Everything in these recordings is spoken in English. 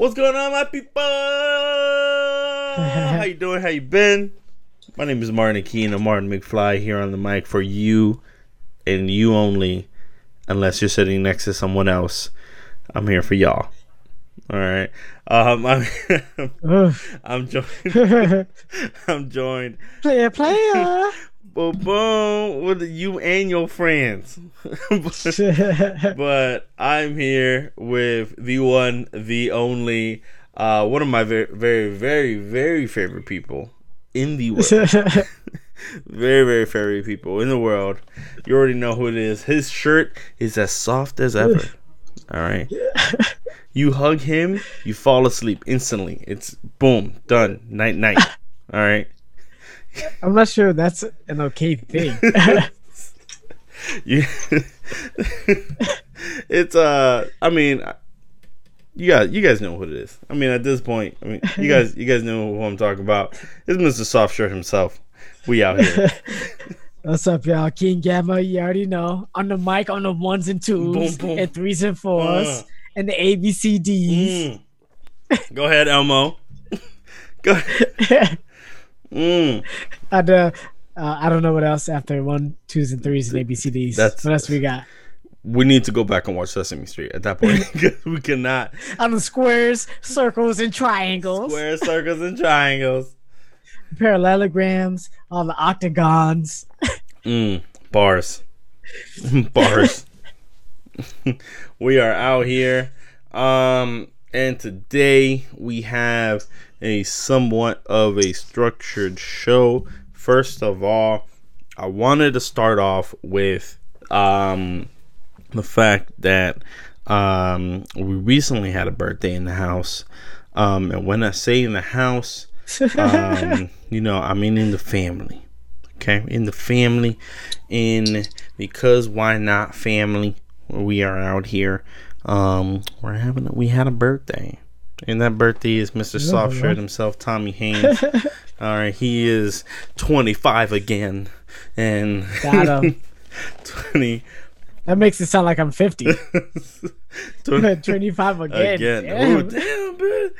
What's going on, my people? How you doing? How you been? My name is Martin Keene. I'm Martin McFly here on the mic for you and you only, unless you're sitting next to someone else. I'm here for y'all. All right. Um, I'm I'm joined. I'm joined. Player, player. Boom, boom, with you and your friends. but, but I'm here with the one, the only, uh, one of my very, very, very, very favorite people in the world. very, very favorite people in the world. You already know who it is. His shirt is as soft as ever. All right. You hug him, you fall asleep instantly. It's boom, done. Night, night. All right. I'm not sure that's an okay thing. you, it's uh, I mean, you guys, you guys know what it is. I mean, at this point, I mean, you guys, you guys know who I'm talking about. It's Mr. Soft Shirt himself. We out here. What's up, y'all? King Gamma, you already know. On the mic, on the ones and twos, boom, boom. and threes and fours, uh, and the ABCDs. Mm. Go ahead, Elmo. Go ahead. Mm. And, uh, uh, I don't know what else after one, twos, and threes and ABCDs. That's what else we got. We need to go back and watch Sesame Street at that point we cannot. On the squares, circles, and triangles. Squares, circles, and triangles. Parallelograms, all the octagons. mm, bars, bars. we are out here, um, and today we have a somewhat of a structured show. First of all, I wanted to start off with um, the fact that um, we recently had a birthday in the house. Um, and when I say in the house, um, you know, I mean in the family. Okay, in the family, in because why not family? We are out here. Um, we're having we had a birthday. And that birthday is Mr. Soft Shirt himself, Tommy Haynes. All right, he is 25 again, and got him. 20. That makes it sound like I'm 50. 20, 25 again. Again. Damn, Ooh, damn man.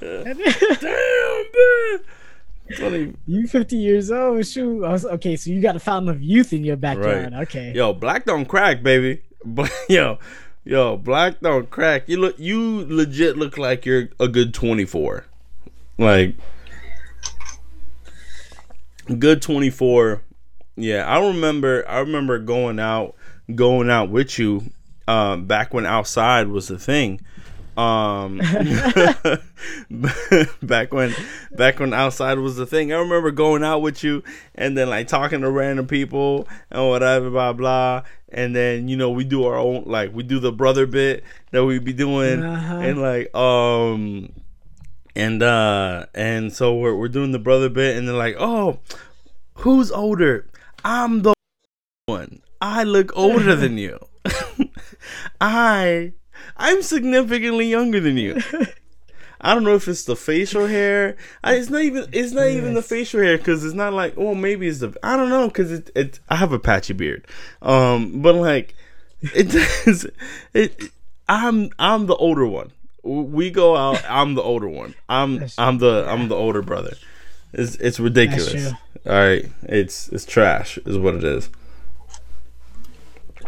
damn, man. 20. You 50 years old. Shoot. Was, okay, so you got a fountain of youth in your backyard. Right. Okay. Yo, black don't crack, baby. But yo, Yo, black don't crack. You look, you legit look like you're a good 24. Like, good 24. Yeah, I remember. I remember going out, going out with you, um, back when outside was the thing. Um, back when, back when outside was the thing. I remember going out with you and then like talking to random people and whatever, blah blah. And then you know we do our own like we do the brother bit that we be doing uh-huh. and like um and uh and so we're we're doing the brother bit and they're like oh who's older I'm the one I look older than you I I'm significantly younger than you. I don't know if it's the facial hair. I, it's not even. It's not yes. even the facial hair because it's not like. Oh, maybe it's the. I don't know because it, it. I have a patchy beard. Um, but like, it does. It. I'm. I'm the older one. We go out. I'm the older one. I'm. I'm the. I'm the older brother. It's. It's ridiculous. All right. It's. It's trash. Is what it is.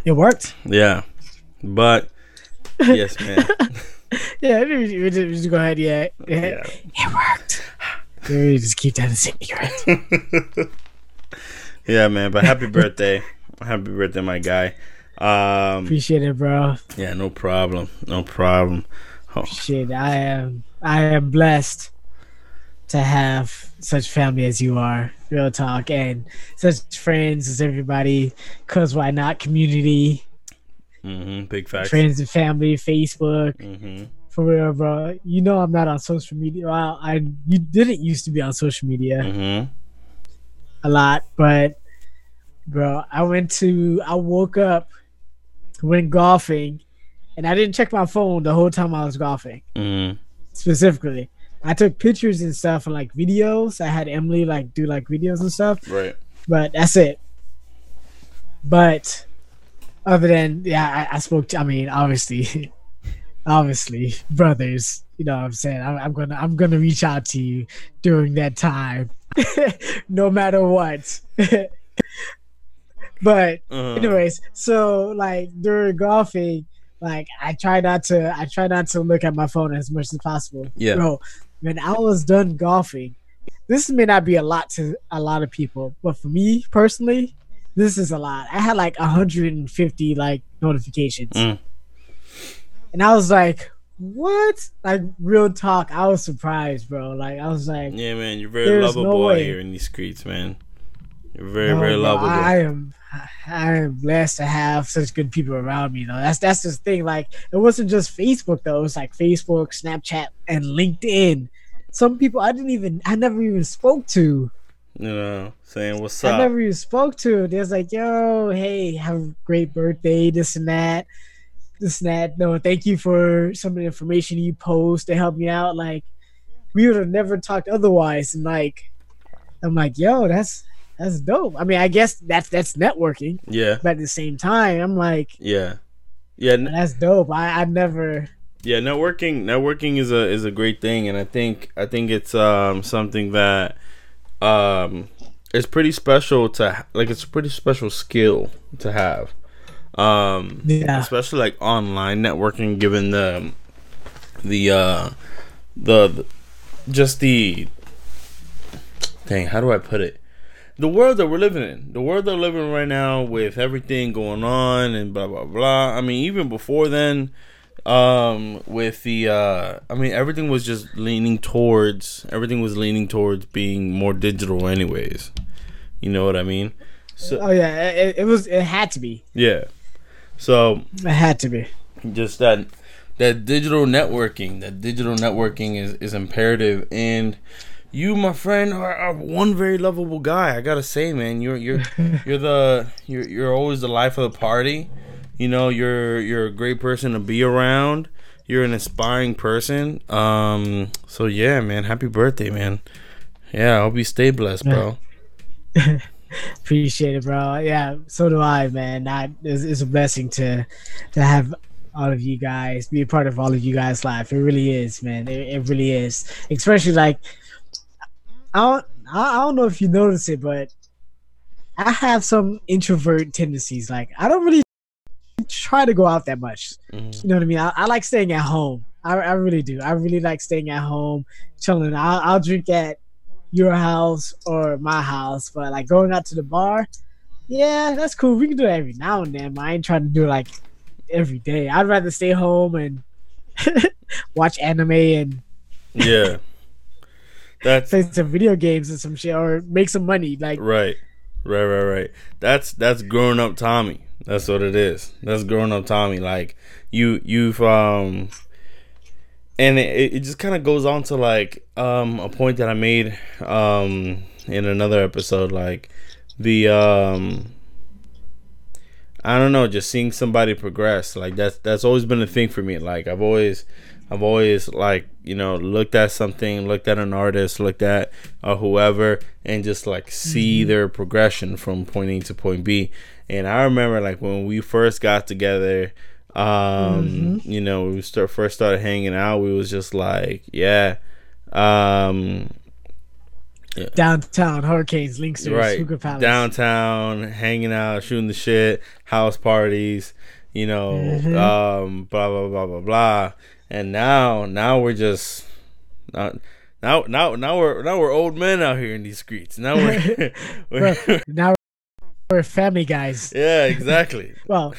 It worked. Yeah, but yes, man. yeah, we just, just, go ahead. Yeah, yeah. it worked. We just keep that a secret. yeah, man. But happy birthday, happy birthday, my guy. Um, Appreciate it, bro. Yeah, no problem, no problem. Oh. Shit, I am, I am blessed to have such family as you are. Real talk, and such friends as everybody. Cause why not? Community Mm-hmm. Big facts. Friends and family, Facebook. Mm-hmm. For real, bro. You know I'm not on social media. Well, I you didn't used to be on social media mm-hmm. a lot, but bro, I went to I woke up, went golfing, and I didn't check my phone the whole time I was golfing. Mm-hmm. Specifically, I took pictures and stuff and like videos. I had Emily like do like videos and stuff. Right. But that's it. But other than yeah, I, I spoke to. I mean, obviously, obviously, brothers. you know what I'm saying I'm, I'm, gonna I'm gonna reach out to you during that time, no matter what. but uh-huh. anyways, so like during golfing, like I try not to I try not to look at my phone as much as possible. Yeah, bro. When I was done golfing, this may not be a lot to a lot of people, but for me personally, this is a lot. I had like 150 like notifications. Mm. And I was like, what? Like real talk, I was surprised, bro. Like I was like, yeah, man, you're very lovable no boy here in these streets, man. You're very, no, very bro, lovable. I am, I am blessed to have such good people around me. Though that's that's the thing. Like it wasn't just Facebook though. It was like Facebook, Snapchat, and LinkedIn. Some people I didn't even, I never even spoke to. You know, saying what's up. I never even spoke to. There's like, yo, hey, have a great birthday, this and that this and that. No, thank you for some of the information you post to help me out. Like, we would have never talked otherwise. And like, I'm like, yo, that's that's dope. I mean, I guess that's that's networking. Yeah. But at the same time, I'm like, yeah, yeah, that's dope. I I never. Yeah, networking networking is a is a great thing, and I think I think it's um something that um it's pretty special to like it's a pretty special skill to have um, yeah. Especially like online networking, given the the uh the, the just the thing. How do I put it? The world that we're living in, the world that we're living in right now, with everything going on and blah blah blah. I mean, even before then, um, with the uh, I mean, everything was just leaning towards everything was leaning towards being more digital, anyways. You know what I mean? So, oh yeah, it, it was. It had to be. Yeah. So it had to be just that that digital networking. That digital networking is is imperative and. You, my friend, are, are one very lovable guy. I gotta say, man, you're you're you're the you're you're always the life of the party. You know, you're you're a great person to be around. You're an inspiring person. Um, so yeah, man, happy birthday, man. Yeah, I hope you stay blessed, bro. Appreciate it, bro. Yeah, so do I, man. That is it's a blessing to to have all of you guys be a part of all of you guys' life. It really is, man. It, it really is. Especially like I don't I don't know if you notice it, but I have some introvert tendencies. Like I don't really try to go out that much. Mm-hmm. You know what I mean? I, I like staying at home. I, I really do. I really like staying at home, chilling. I'll, I'll drink at your house or my house, but like going out to the bar, yeah, that's cool. We can do it every now and then. But I ain't trying to do it like every day. I'd rather stay home and watch anime and yeah, that's play some video games and some shit or make some money. Like right, right, right, right. That's that's growing up Tommy. That's what it is. That's growing up Tommy. Like you, you've um and it, it just kind of goes on to like um, a point that I made um, in another episode, like the um, I don't know, just seeing somebody progress, like that's that's always been a thing for me. Like I've always I've always like you know looked at something, looked at an artist, looked at uh, whoever, and just like see mm-hmm. their progression from point A to point B. And I remember like when we first got together um mm-hmm. you know we start first started hanging out we was just like yeah um yeah. downtown hurricanes links right downtown hanging out shooting the shit house parties you know mm-hmm. um blah blah blah blah blah and now now we're just not now now now we're now we're old men out here in these streets now we're, we're now we're family guys yeah exactly well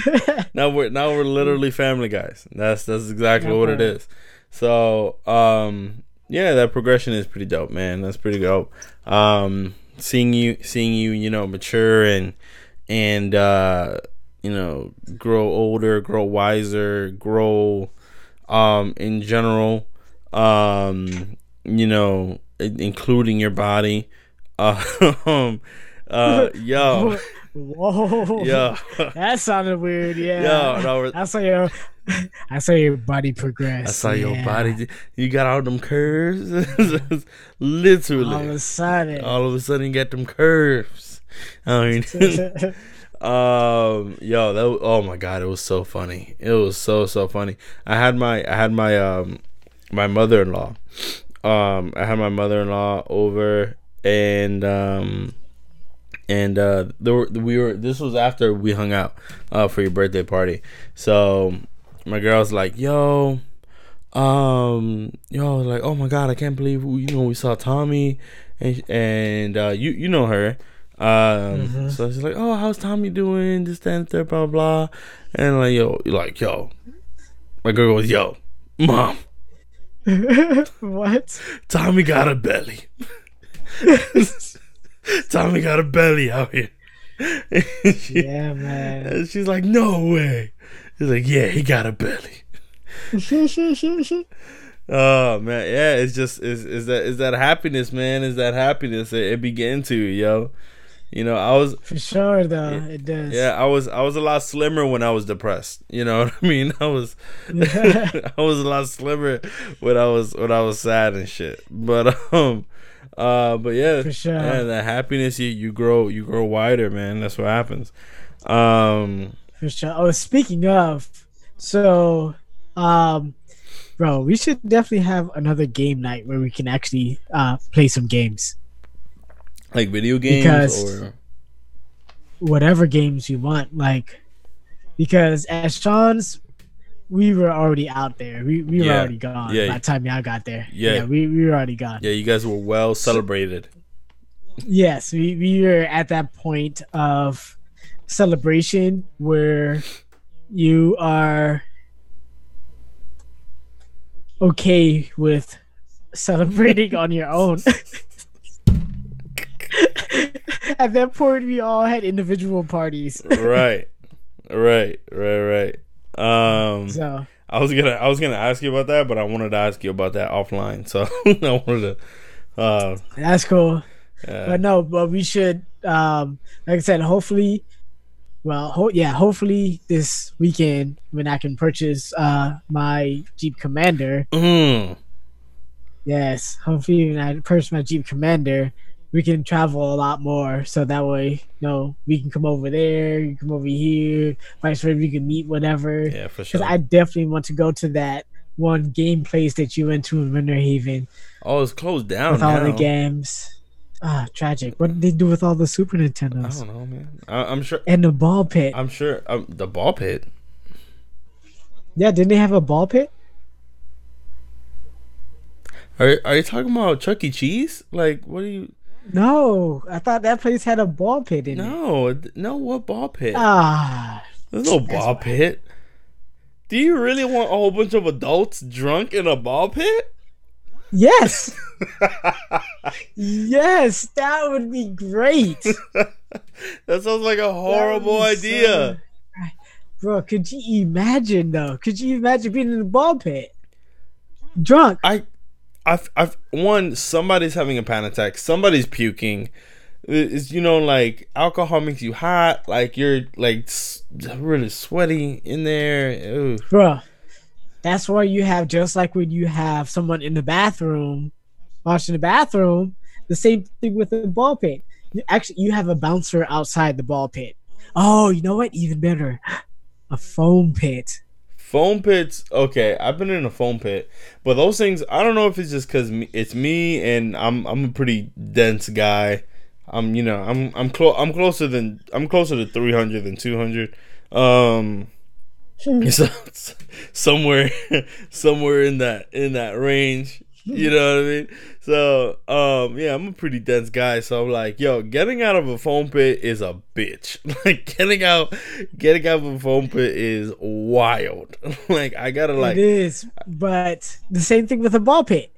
now we're now we're literally family guys. That's that's exactly okay. what it is. So um yeah, that progression is pretty dope, man. That's pretty dope. Um seeing you seeing you, you know, mature and and uh you know, grow older, grow wiser, grow um in general um you know, including your body. Um uh yo Whoa. Yeah. that sounded weird. Yeah. Yeah. No, I saw your I saw your body progress. I saw yeah. your body. You got all them curves. Literally. All of a sudden. All of a sudden you got them curves. I mean um yo that oh my god it was so funny it was so so funny i had my i had my um my mother in law. Um, I had my mother in law over, and um, and uh, there were, we were. This was after we hung out uh, for your birthday party. So my girl's like, "Yo, um, yo, like, oh my god, I can't believe we, you know we saw Tommy, and and uh, you you know her." Um, mm-hmm. so she's like, "Oh, how's Tommy doing?" This, that, and there, blah blah, and like, yo, like, yo, my girl goes, "Yo, mom." what? Tommy got a belly. Tommy got a belly out here. she, yeah, man. She's like, no way. He's like, yeah, he got a belly. oh man, yeah, it's just is is that is that happiness, man? Is that happiness? It, it to yo. You know, I was for sure though. Yeah, it does. Yeah, I was I was a lot slimmer when I was depressed. You know what I mean? I was I was a lot slimmer when I was when I was sad and shit. But um uh but yeah, for sure. Yeah, the happiness you you grow you grow wider, man. That's what happens. Um for sure. Oh, speaking of, so um bro, we should definitely have another game night where we can actually uh play some games. Like video games because or whatever games you want. Like because as Sean's we were already out there. We we were already gone yeah. by the time y'all got there. Yeah. yeah, we, we were already gone. Yeah, you guys were well celebrated. Yes, we, we were at that point of celebration where you are okay with celebrating on your own. At that point, we all had individual parties. right, right, right, right. Um, so I was gonna, I was gonna ask you about that, but I wanted to ask you about that offline. So I wanted to. Uh, That's cool. but no, but we should, um, like I said, hopefully, well, ho- yeah, hopefully this weekend when I can purchase uh my Jeep Commander. Mm. Yes, hopefully when I purchase my Jeep Commander, we can travel a lot more. So that way, you know, we can come over there, you come over here, vice versa. We can meet whatever. Yeah, for sure. Because I definitely want to go to that one game place that you went to in Winter Haven. Oh, it's closed down with now. all the games. Ah, tragic. What did they do with all the Super Nintendos? I don't know, man. I, am sure. And the ball pit. I'm sure. Um, the ball pit. Yeah, didn't they have a ball pit? Are Are you talking about Chuck E. Cheese? Like, what are you? No, I thought that place had a ball pit in no, it. No, no, what ball pit? Ah, there's no ball pit. Do you really want a whole bunch of adults drunk in a ball pit? Yes. yes, that would be great. that sounds like a horrible idea. So... Bro, could you imagine though? Could you imagine being in a ball pit? Drunk. I I've, I've one somebody's having a panic attack. Somebody's puking. It's you know like alcohol makes you hot. Like you're like really sweaty in there. Ooh. Bruh, that's why you have just like when you have someone in the bathroom washing the bathroom the same thing with the ball pit. Actually you have a bouncer outside the ball pit. Oh you know what? Even better. A foam pit Foam pits, okay. I've been in a foam pit, but those things, I don't know if it's just because it's me and I'm I'm a pretty dense guy. I'm you know I'm I'm close I'm closer than I'm closer to 300 than 200. Um, so somewhere somewhere in that in that range. You know what I mean? So, um, yeah, I'm a pretty dense guy, so I'm like, yo, getting out of a foam pit is a bitch. Like getting out getting out of a foam pit is wild. like I gotta like It is, but the same thing with a ball pit.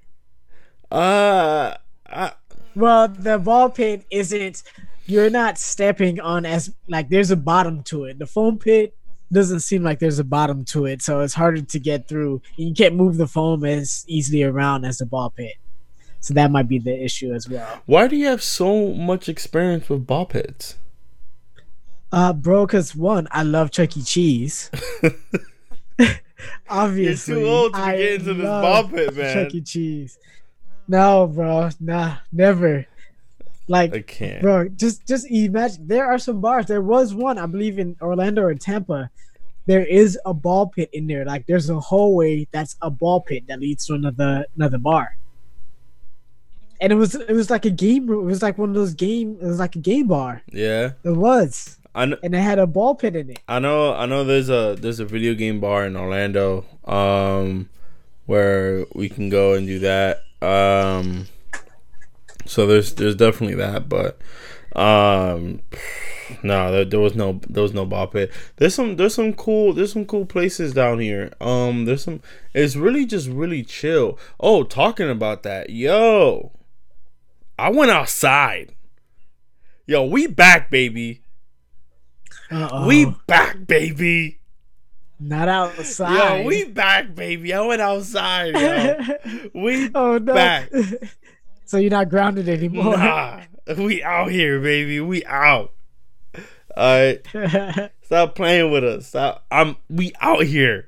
Uh I, well, the ball pit isn't you're not stepping on as like there's a bottom to it. The foam pit doesn't seem like there's a bottom to it, so it's harder to get through. You can't move the foam as easily around as the ball pit. So that might be the issue as well. Why do you have so much experience with ball pits? Uh, bro, cause one, I love Chuck E. Cheese. Obviously, you're too old to I get into this ball pit, man. Chuck E. Cheese. No, bro, nah, never. Like, I can't, bro. Just, just imagine. There are some bars. There was one, I believe, in Orlando or Tampa, there is a ball pit in there. Like there's a hallway that's a ball pit that leads to another another bar. And it was it was like a game room. It was like one of those game. It was like a game bar. Yeah, it was. I know, and it had a ball pit in it. I know. I know. There's a there's a video game bar in Orlando, um, where we can go and do that. Um, so there's there's definitely that, but um, no, there, there was no there was no ball pit. There's some there's some cool there's some cool places down here. Um, there's some. It's really just really chill. Oh, talking about that, yo, I went outside. Yo, we back, baby. Uh-oh. We back, baby. Not outside. Yo, we back, baby. I went outside. Yo. we oh, no. back. So you're not grounded anymore. Nah, we out here, baby. We out. All right. Stop playing with us. Stop. I'm. We out here.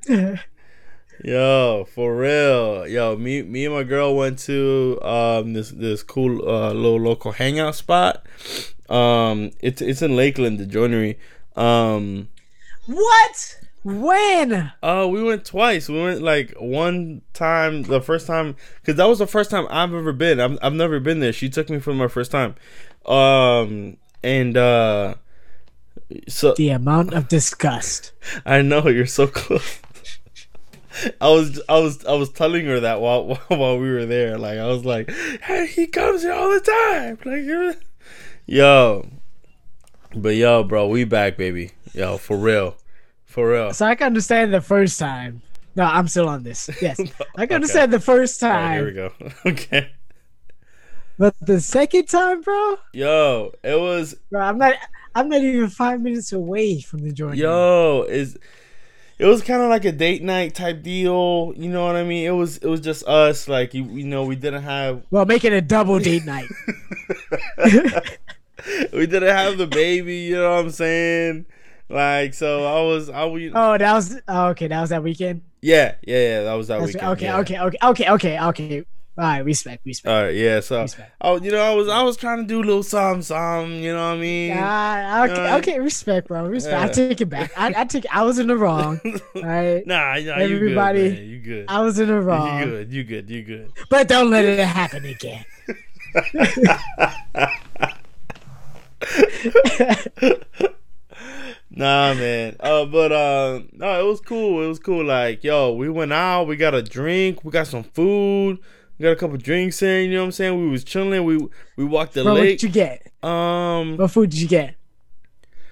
Yo, for real. Yo, me me and my girl went to um this this cool uh little local hangout spot. Um it's it's in Lakeland, the joinery. Um What? When? Uh we went twice. We went like one time the first time cuz that was the first time I've ever been. I've I've never been there. She took me for my first time. Um and uh so the amount of disgust. I know you're so close. I was I was I was telling her that while while we were there. Like I was like, "Hey, he comes here all the time." Like, yo, but yo, bro, we back, baby. Yo, for real, for real. So I can understand the first time. No, I'm still on this. Yes, I can okay. understand the first time. Right, here we go. okay. But the second time, bro. Yo, it was. Bro, I'm not. I'm not even five minutes away from the joint. Yo, is it was kind of like a date night type deal. You know what I mean? It was it was just us. Like you, you know, we didn't have. Well, make it a double date night. we didn't have the baby. You know what I'm saying? Like so, I was I was. Oh, that was oh, okay. That was that weekend. Yeah, yeah, yeah. That was that That's, weekend. Okay, yeah. okay, okay, okay, okay, okay. All right, respect, respect. All right, yeah. So, respect. oh, you know, I was, I was trying to do a little something, something. You know what I mean? Uh, okay, uh, okay, respect, bro. Respect. Yeah. I take it back. I, I take. I was in the wrong. All right. nah, nah, everybody, you good, you good. I was in the wrong. You good. You good. You good. But don't let it happen again. nah, man. Uh, but uh, no, it was cool. It was cool. Like, yo, we went out. We got a drink. We got some food got a couple drinks in. You know what I'm saying? We was chilling. We we walked the Bro, lake. What did you get? Um, what food did you get?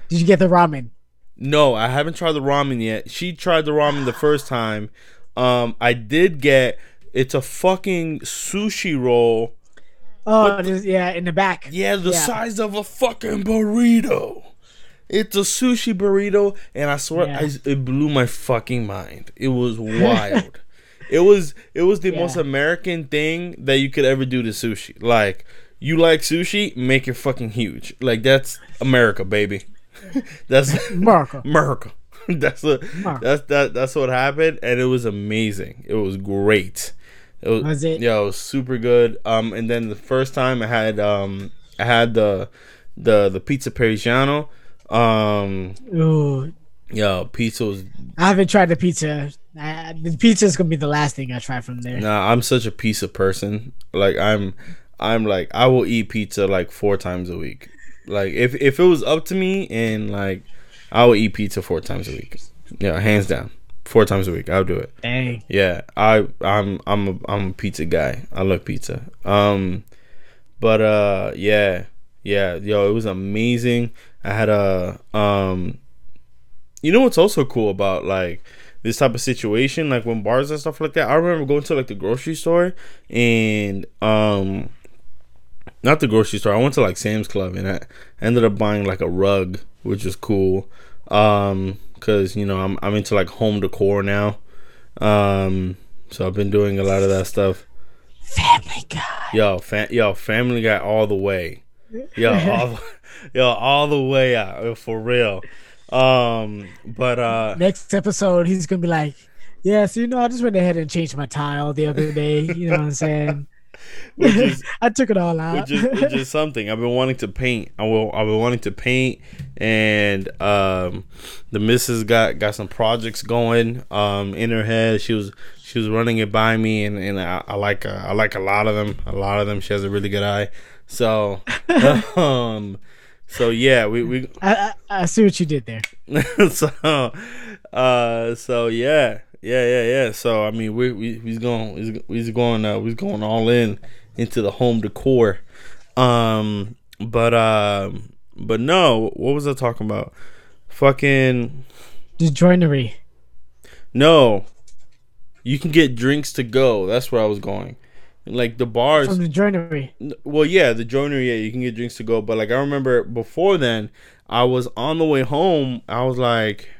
Did you get the ramen? No, I haven't tried the ramen yet. She tried the ramen the first time. Um, I did get. It's a fucking sushi roll. Oh, the, yeah, in the back. Yeah, the yeah. size of a fucking burrito. It's a sushi burrito, and I swear, yeah. I, it blew my fucking mind. It was wild. It was it was the yeah. most American thing that you could ever do to sushi. Like you like sushi, make it fucking huge. Like that's America, baby. that's America. America. that's what that's that that's what happened, and it was amazing. It was great. It was, was it? Yeah, it was super good. Um, and then the first time I had um I had the the the pizza parmigiano. Um, Ooh. Yo, pizza was. I haven't tried the pizza uh, the pizza is gonna be the last thing I try from there. Nah, I'm such a pizza person. Like I'm, I'm like I will eat pizza like four times a week. Like if if it was up to me and like I will eat pizza four times a week. Yeah, hands down, four times a week. I'll do it. Dang. Yeah, I I'm I'm a I'm a pizza guy. I love pizza. Um, but uh, yeah, yeah, yo, it was amazing. I had a um, you know what's also cool about like this type of situation, like when bars and stuff like that. I remember going to like the grocery store and um not the grocery store. I went to like Sam's Club and I ended up buying like a rug, which is cool. Um cuz you know, I'm I'm into like home decor now. Um so I've been doing a lot of that stuff. Family Guy. Yo, fam- yo, Family Guy all the way. Yo, all, yo, all the way out for real. Um, but uh, next episode, he's gonna be like, "Yeah, so you know, I just went ahead and changed my tile the other day. You know what I'm saying? which is, I took it all out. Which is, which is something I've been wanting to paint. I will. I've been wanting to paint, and um, the missus got got some projects going um in her head. She was she was running it by me, and and I, I like uh, I like a lot of them. A lot of them. She has a really good eye. So, um, so yeah, we we. I, I, I see what you did there. so, uh, so yeah, yeah, yeah, yeah. So I mean, we we he's going he's, he's going uh, he's going all in into the home decor. Um, but uh, but no, what was I talking about? Fucking the joinery. No, you can get drinks to go. That's where I was going. Like the bars from the joinery. Well, yeah, the joinery. Yeah, you can get drinks to go. But like I remember before then, I was on the way home. I was like,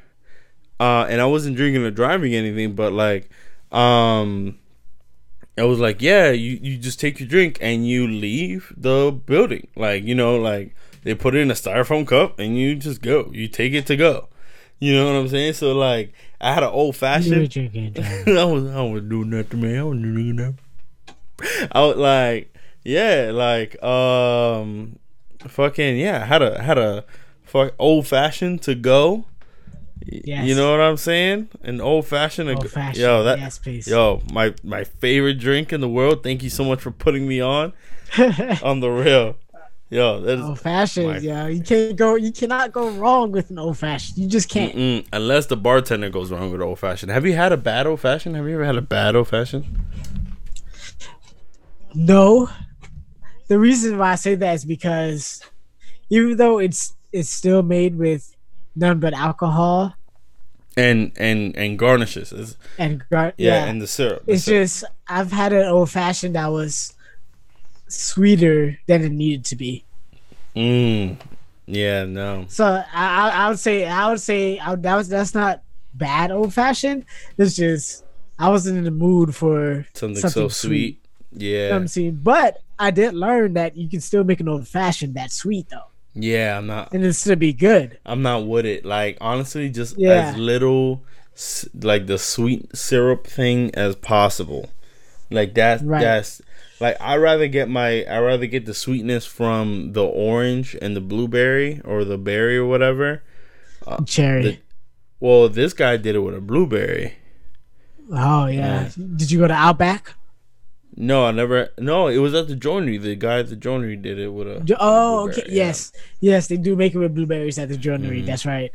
uh, and I wasn't drinking or driving anything, but like, um, I was like, yeah, you, you just take your drink and you leave the building. Like, you know, like they put it in a styrofoam cup and you just go. You take it to go. You know what I'm saying? So like, I had an old fashioned. I was I was doing nothing, man. I was doing nothing. I was like, yeah, like, um, fucking yeah. Had a had a fuck old fashioned to go Yes. You know what I'm saying? An old fashioned. Old fashioned. Yo, that. Yes, please. Yo, my my favorite drink in the world. Thank you so much for putting me on. on the real. Yo, that's old fashioned. Yeah, you can't go. You cannot go wrong with an old fashioned. You just can't. Mm-mm, unless the bartender goes wrong with old fashioned. Have you had a bad old fashioned? Have you ever had a bad old fashioned? No. The reason why I say that is because even though it's it's still made with none but alcohol and and and garnishes it's, and gar- yeah, yeah, and the syrup. The it's syrup. just I've had an old fashioned that was sweeter than it needed to be. Mm. Yeah. No. So I I, I would say I would say I, that was that's not bad old fashioned. It's just I wasn't in the mood for something, something so sweet. sweet. Yeah. You know I'm saying, but I did learn that you can still make an old fashioned that sweet though. Yeah, I'm not. And it's to be good. I'm not with it. Like honestly, just yeah. as little like the sweet syrup thing as possible. Like that's right. that's like I rather get my I rather get the sweetness from the orange and the blueberry or the berry or whatever. Uh, Cherry. The, well, this guy did it with a blueberry. Oh yeah. Did you go to Outback? No, I never. No, it was at the joinery. The guy at the joinery did it with a. Oh, okay. Yeah. Yes, yes, they do make it with blueberries at the joinery. Mm-hmm. That's right.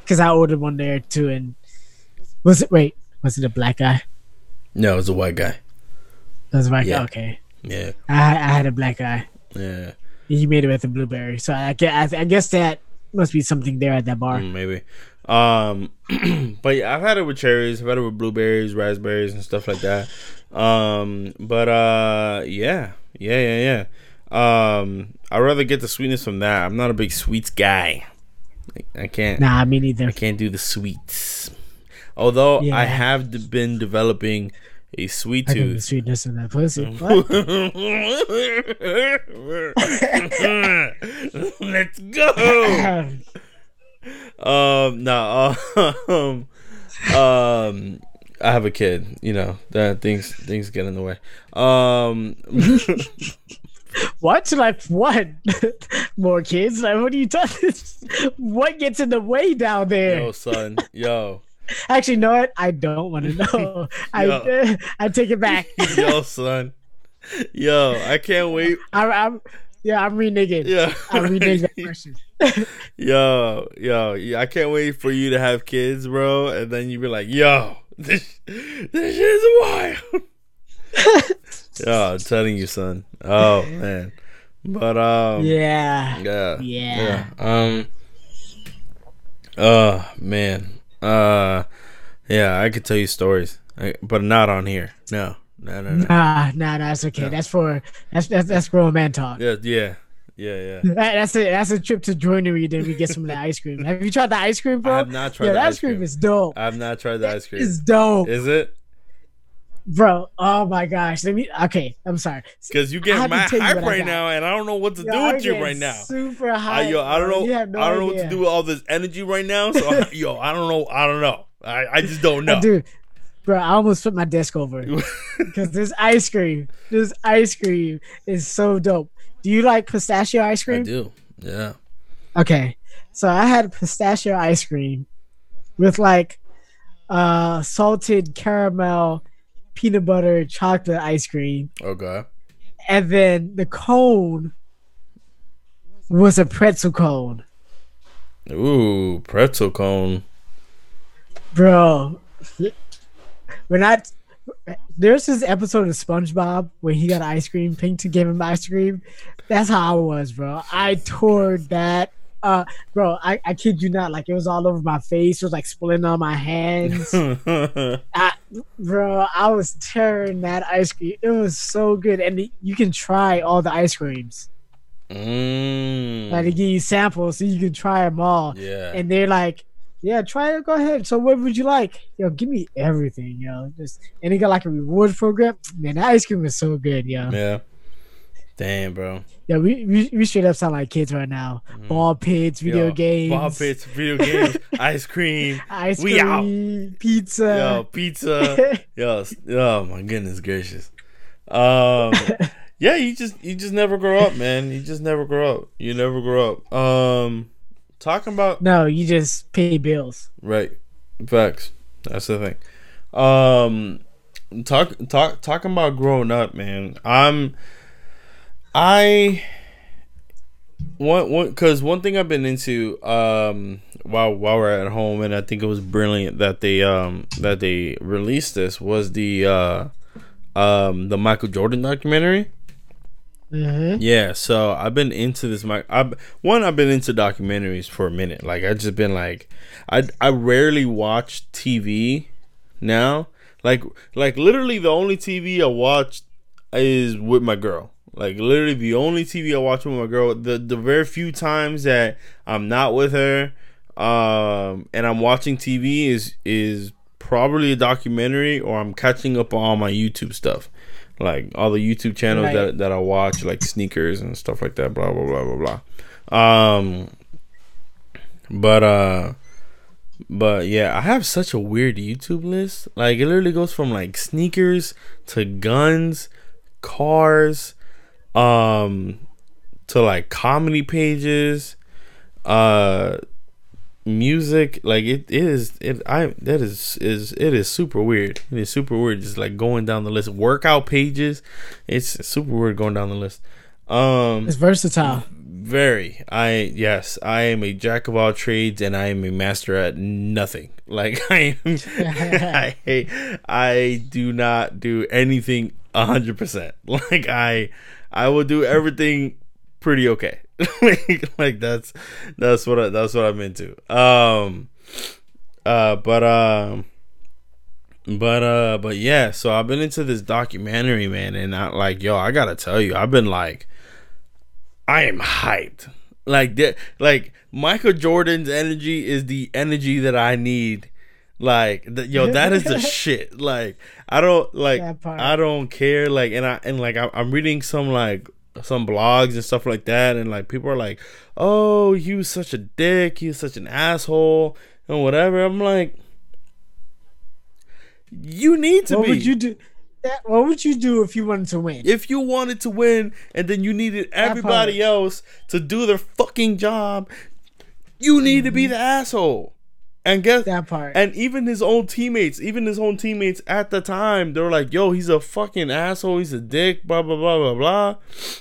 Because I ordered one there too, and was it? Wait, was it a black guy? No, it was a white guy. It was a white yeah. guy. Okay. Yeah. I I had a black guy. Yeah. He made it with a blueberry, so I guess I guess that must be something there at that bar. Mm, maybe. Um, but yeah, I've had it with cherries. I've had it with blueberries, raspberries, and stuff like that. Um, but uh, yeah, yeah, yeah, yeah. Um, I'd rather get the sweetness from that. I'm not a big sweets guy. I can't. Nah, me neither. I can't do the sweets. Although yeah. I have been developing a sweet I tooth. the sweetness of that pussy. Let's go. um, no, um, um, I have a kid. You know that things things get in the way. Um, what? Like what? More kids? Like what are you talking? what gets in the way down there? Yo, son. Yo. Actually, know what? I don't want to know. I I take it back. Yo, son. Yo, I can't wait. I'm, I'm yeah, I'm reneging. Yeah, I'm reneging that question. yo, yo, I can't wait for you to have kids, bro, and then you be like, yo, this, this is wild. yeah, I'm telling you, son. Oh man, but um, yeah, yeah, yeah, yeah. Um, oh man, uh, yeah, I could tell you stories, but not on here. No, no, no, no. Nah, nah, that's okay. No. That's for that's that's that's grown man talk. Yeah, yeah. Yeah, yeah. That, that's a that's a trip to joinery. Then we get some of the ice cream. Have you tried the ice cream, bro? I have not tried. Yeah, the ice cream. cream is dope. I have not tried the ice cream. It's dope. Is it? Bro, oh my gosh. Let me okay, I'm sorry. Because you get my hype right now and I don't know what to yo, do with you right now. Super high. yo, I don't know. No I don't idea. know what to do with all this energy right now. So yo, I don't know. I don't know. I, I just don't oh, know. Dude, bro, I almost flipped my desk over because this ice cream, this ice cream is so dope. Do you like pistachio ice cream? I do. Yeah. Okay, so I had pistachio ice cream with like uh salted caramel peanut butter chocolate ice cream. Okay. And then the cone was a pretzel cone. Ooh, pretzel cone. Bro, when I there's this episode of SpongeBob where he got ice cream, Plankton gave him ice cream. That's how I was, bro. I tore that uh, bro, I, I kid you not, like it was all over my face. It was like splitting on my hands. I, bro, I was tearing that ice cream. It was so good, and you can try all the ice creams. Mm. Like they give you samples so you can try them all. Yeah, and they're like, yeah, try it. Go ahead. So what would you like? Yo, give me everything, yo. Just and they got like a reward program. Man, that ice cream is so good, yo. Yeah. Damn, bro. Yeah, we, we, we straight up sound like kids right now. Mm. Ball pits, video Yo, games. Ball pits, video games, ice cream. Ice we cream, out. pizza. Yo, pizza. Yo, oh my goodness gracious. Um yeah, you just you just never grow up, man. You just never grow up. You never grow up. Um talking about No, you just pay bills. Right. Facts. That's the thing. Um talk talk talking about growing up, man. I'm I one one because one thing I've been into um while while we're at home and I think it was brilliant that they um that they released this was the uh um the Michael Jordan documentary. Mm-hmm. Yeah, so I've been into this. My, I one I've been into documentaries for a minute. Like I just been like, I I rarely watch TV now. Like like literally the only TV I watch is with my girl. Like literally the only TV I watch with my girl. The the very few times that I'm not with her, um, and I'm watching TV is is probably a documentary or I'm catching up on all my YouTube stuff. Like all the YouTube channels right. that, that I watch, like sneakers and stuff like that, blah blah blah blah blah. Um but uh but yeah, I have such a weird YouTube list. Like it literally goes from like sneakers to guns, cars, um to like comedy pages uh music like it, it is it i that is is it is super weird. It is super weird just like going down the list. Workout pages it's super weird going down the list. Um it's versatile. Very. I yes i am a jack of all trades and i am a master at nothing. Like i am i i do not do anything 100% like i I will do everything pretty okay. like, like that's that's what I, that's what I'm into. Um uh but um but uh but yeah, so I've been into this documentary, man, and I like yo, I got to tell you, I've been like I am hyped. Like that like Michael Jordan's energy is the energy that I need like yo, that is the shit. Like I don't like I don't care. Like and I and like I, I'm reading some like some blogs and stuff like that, and like people are like, "Oh, you such a dick. You such an asshole and whatever." I'm like, you need to what be. Would you do? What would you do if you wanted to win? If you wanted to win, and then you needed everybody else to do their fucking job, you need mm-hmm. to be mm-hmm. the asshole. And guess that part. And even his own teammates, even his own teammates at the time, they were like, "Yo, he's a fucking asshole. He's a dick." Blah blah blah blah blah.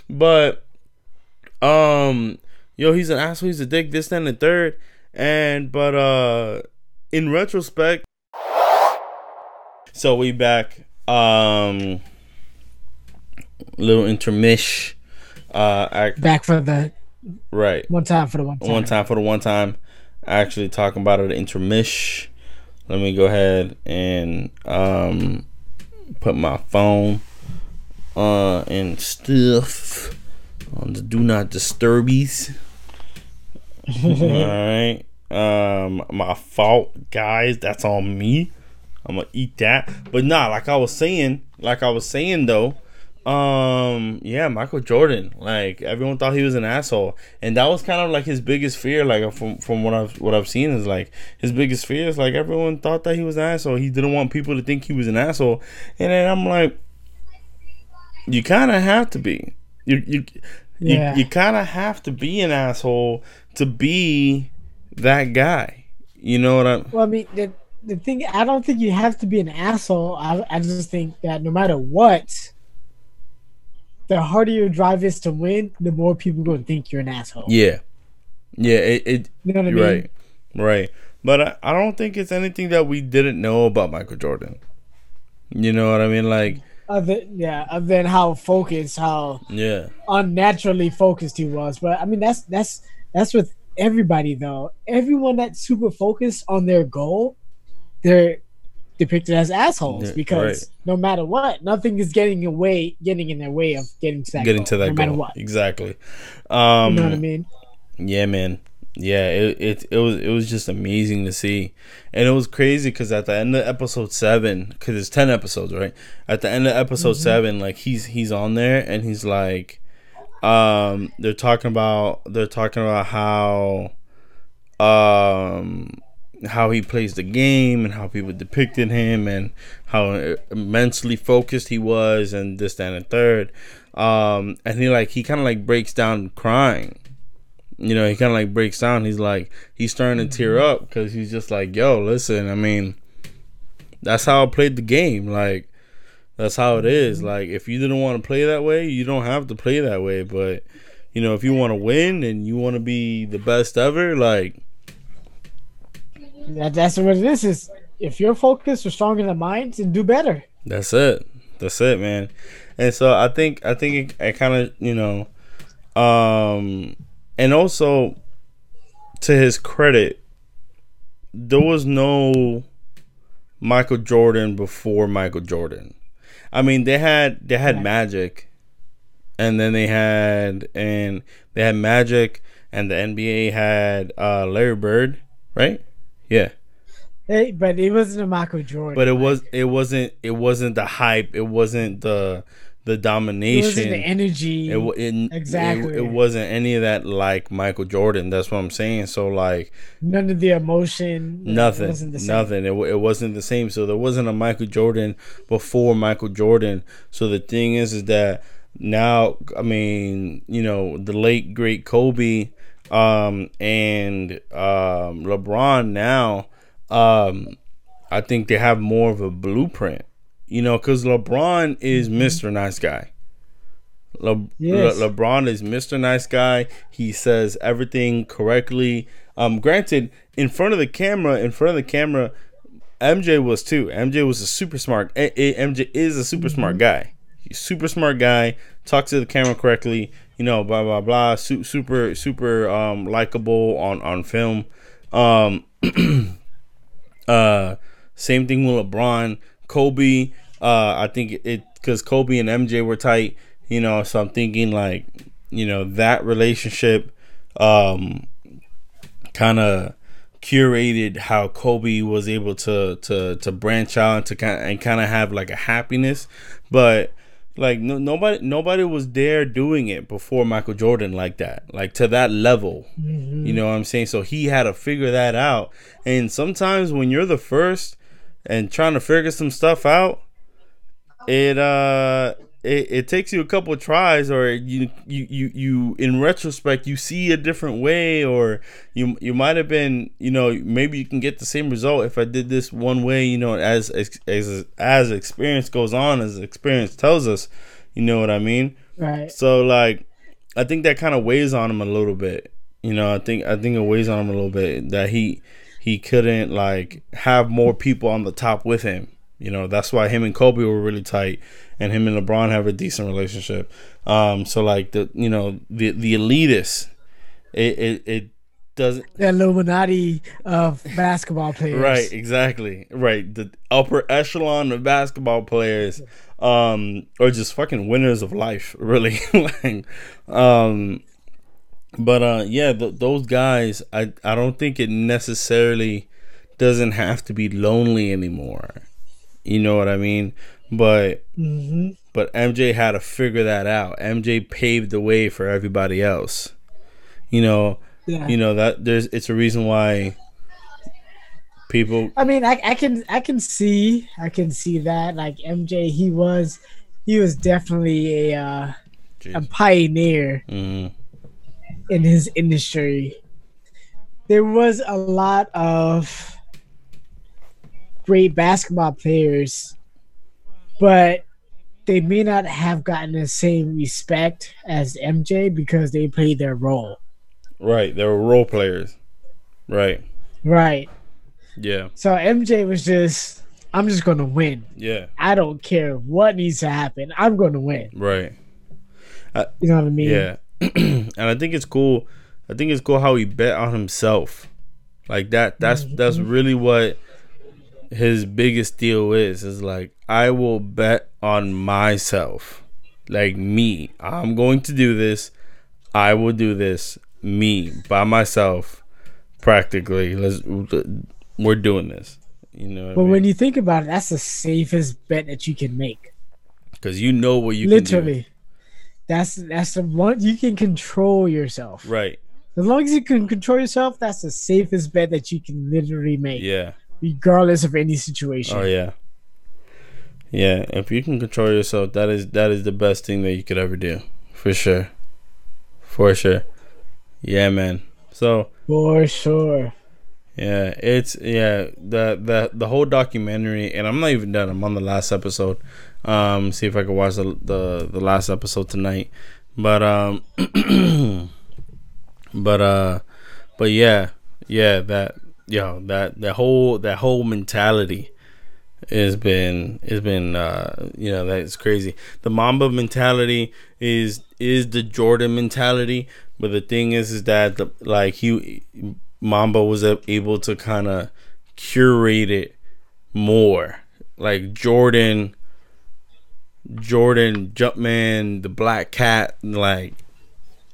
But, um, yo, he's an asshole. He's a dick. This, and the third. And but uh, in retrospect, so we back. Um, little intermish. Uh, act- back for the right one time for the one time. One time for the one time actually talking about it intermish. Let me go ahead and um, put my phone uh, and stuff on the do not disturbies. All right. Um, my fault, guys. That's on me. I'm gonna eat that. But nah, like I was saying, like I was saying though, um, yeah, Michael Jordan. Like everyone thought he was an asshole, and that was kind of like his biggest fear. Like from from what I've what I've seen is like his biggest fear is like everyone thought that he was an asshole. He didn't want people to think he was an asshole, and then I'm like, you kind of have to be. You you yeah. you, you kind of have to be an asshole to be that guy. You know what I'm? Well, I mean, the, the thing I don't think you have to be an asshole. I I just think that no matter what the harder your drive is to win, the more people going to think you're an asshole. Yeah, yeah. It, it you know what I mean? Right, right. But I, I don't think it's anything that we didn't know about Michael Jordan. You know what I mean? Like, other yeah, other than how focused, how yeah, unnaturally focused he was. But I mean, that's that's that's with everybody though. Everyone that's super focused on their goal, they're depicted as assholes because right. no matter what, nothing is getting away, getting in their way of getting to that. Getting goal, to that no goal. matter what. Exactly. Um, you know what I mean? Yeah, man. Yeah, it, it it was it was just amazing to see, and it was crazy because at the end of episode seven, because it's ten episodes, right? At the end of episode mm-hmm. seven, like he's he's on there and he's like, um, they're talking about they're talking about how, um, how he plays the game and how people depicted him and how uh, immensely focused he was and this that, and third. Um and he like he kind of like breaks down crying. You know he kind of like breaks down. He's like he's starting to tear mm-hmm. up because he's just like yo listen i mean that's how i played the game. Like that's how it is. Mm-hmm. Like if you didn't want to play that way you don't have to play that way. But you know if you want to win and you want to be the best ever like that, that's what it is. Is if your focus is stronger than mine, then do better. That's it. That's it, man. And so I think I think it, it kind of you know, um, and also to his credit, there was no Michael Jordan before Michael Jordan. I mean, they had they had. Magic, and then they had and they had Magic, and the NBA had uh, Larry Bird, right? Yeah. Hey, but it wasn't a Michael Jordan. But it was it wasn't it wasn't the hype. It wasn't the the domination. It wasn't the energy. It, it exactly. It, it, wasn't any of that like Michael Jordan. That's what I'm saying. So like none of the emotion. Nothing. nothing. It, it wasn't the same. So there wasn't a Michael Jordan before Michael Jordan. So the thing is, is that now I mean you know the late great Kobe um, and um, LeBron now, um, I think they have more of a blueprint, you know, because LeBron is Mr. Mm-hmm. Nice Guy. Le- yes. Le- LeBron is Mr. Nice Guy. He says everything correctly. Um, granted, in front of the camera, in front of the camera, MJ was too. MJ was a super smart. A- a- MJ is a super mm-hmm. smart guy. He's super smart guy. Talks to the camera correctly you know, blah blah blah. Su- super super um likable on on film. Um, uh, same thing with LeBron, Kobe. Uh, I think it because Kobe and MJ were tight. You know, so I'm thinking like, you know, that relationship, um, kind of curated how Kobe was able to to to branch out and to kind and kind of have like a happiness, but like no, nobody nobody was there doing it before Michael Jordan like that. Like to that level. Mm-hmm. You know what I'm saying? So he had to figure that out. And sometimes when you're the first and trying to figure some stuff out, it uh it, it takes you a couple tries or you, you you you in retrospect you see a different way or you you might have been you know maybe you can get the same result if I did this one way you know as as as experience goes on as experience tells us you know what I mean? Right. So like I think that kind of weighs on him a little bit you know I think I think it weighs on him a little bit that he he couldn't like have more people on the top with him you know that's why him and Kobe were really tight and him and LeBron have a decent relationship. Um, so like the you know the the elitists, it it, it doesn't the Illuminati of basketball players. Right, exactly. Right, the upper echelon of basketball players, um, are just fucking winners of life, really. like, um, but uh, yeah, th- those guys, I I don't think it necessarily doesn't have to be lonely anymore. You know what I mean? But mm-hmm. but MJ had to figure that out. MJ paved the way for everybody else. You know, yeah. you know that there's it's a reason why people I mean, I, I can I can see I can see that like MJ he was he was definitely a uh, a pioneer mm-hmm. in his industry. There was a lot of great basketball players, but they may not have gotten the same respect as MJ because they played their role. Right, they were role players. Right. Right. Yeah. So MJ was just, I'm just gonna win. Yeah. I don't care what needs to happen. I'm gonna win. Right. I, you know what I mean? Yeah. and I think it's cool. I think it's cool how he bet on himself. Like that. That's mm-hmm. that's really what his biggest deal is. Is like I will bet on myself. Like me. I'm going to do this. I will do this. Me by myself. Practically. Let's we're doing this. You know. but I mean? when you think about it, that's the safest bet that you can make. Because you know what you literally. That's that's the one you can control yourself. Right. As long as you can control yourself, that's the safest bet that you can literally make. Yeah. Regardless of any situation. Oh yeah. Yeah, if you can control yourself, that is that is the best thing that you could ever do, for sure, for sure. Yeah, man. So for sure. Yeah, it's yeah the the the whole documentary, and I'm not even done. I'm on the last episode. Um, see if I can watch the the, the last episode tonight. But um, but uh, but yeah, yeah that yo that that whole that whole mentality has been has been uh you know that's crazy. The Mamba mentality is is the Jordan mentality, but the thing is is that the like he Mamba was able to kind of curate it more. Like Jordan, Jordan, Jumpman, the Black Cat, like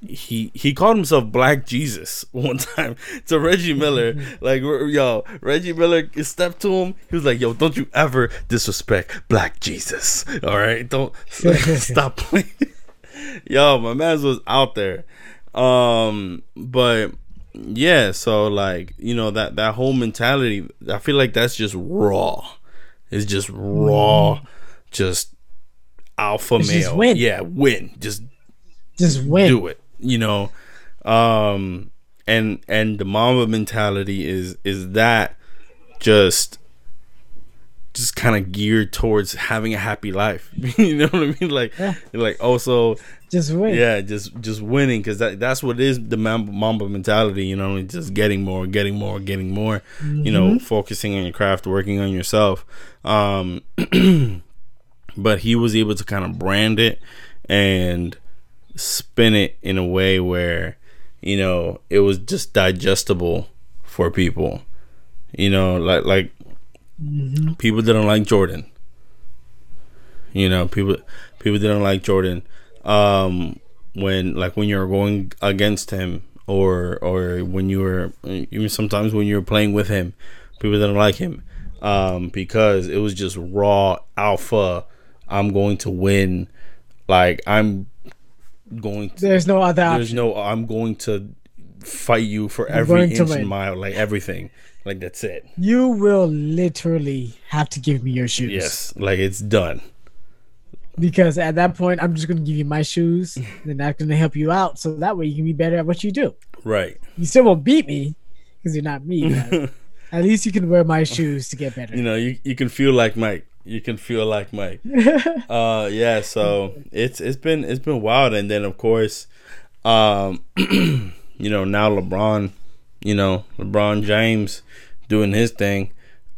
he he called himself Black Jesus one time to Reggie Miller. like yo, Reggie Miller stepped to him. He was like, "Yo, don't you ever disrespect Black Jesus? All right, don't stop playing." yo, my man was out there. Um, but yeah, so like you know that that whole mentality, I feel like that's just raw. It's just raw, just alpha it's male. Just win. Yeah, win. Just just win. Do it. You know, um, and and the Mamba mentality is is that just just kind of geared towards having a happy life. you know what I mean? Like, yeah. like also just win. Yeah, just just winning because that that's what is the Mamba, Mamba mentality. You know, just getting more, getting more, getting more. Mm-hmm. You know, mm-hmm. focusing on your craft, working on yourself. Um, but he was able to kind of brand it and spin it in a way where you know it was just digestible for people. You know, like like mm-hmm. people didn't like Jordan. You know, people people didn't like Jordan um, when like when you're going against him or or when you were even sometimes when you're playing with him, people didn't like him um, because it was just raw alpha. I'm going to win. Like I'm going. To, there's no other. There's option. no. I'm going to fight you for every inch and mile. Like everything. Like that's it. You will literally have to give me your shoes. Yes, like it's done because at that point I'm just going to give you my shoes and that's going to help you out so that way you can be better at what you do. Right. You still won't beat me because you're not me. at least you can wear my shoes to get better. You know, you, you can feel like Mike. You can feel like Mike. uh yeah, so it's it's been it's been wild and then of course um you know, now LeBron, you know, LeBron James doing his thing.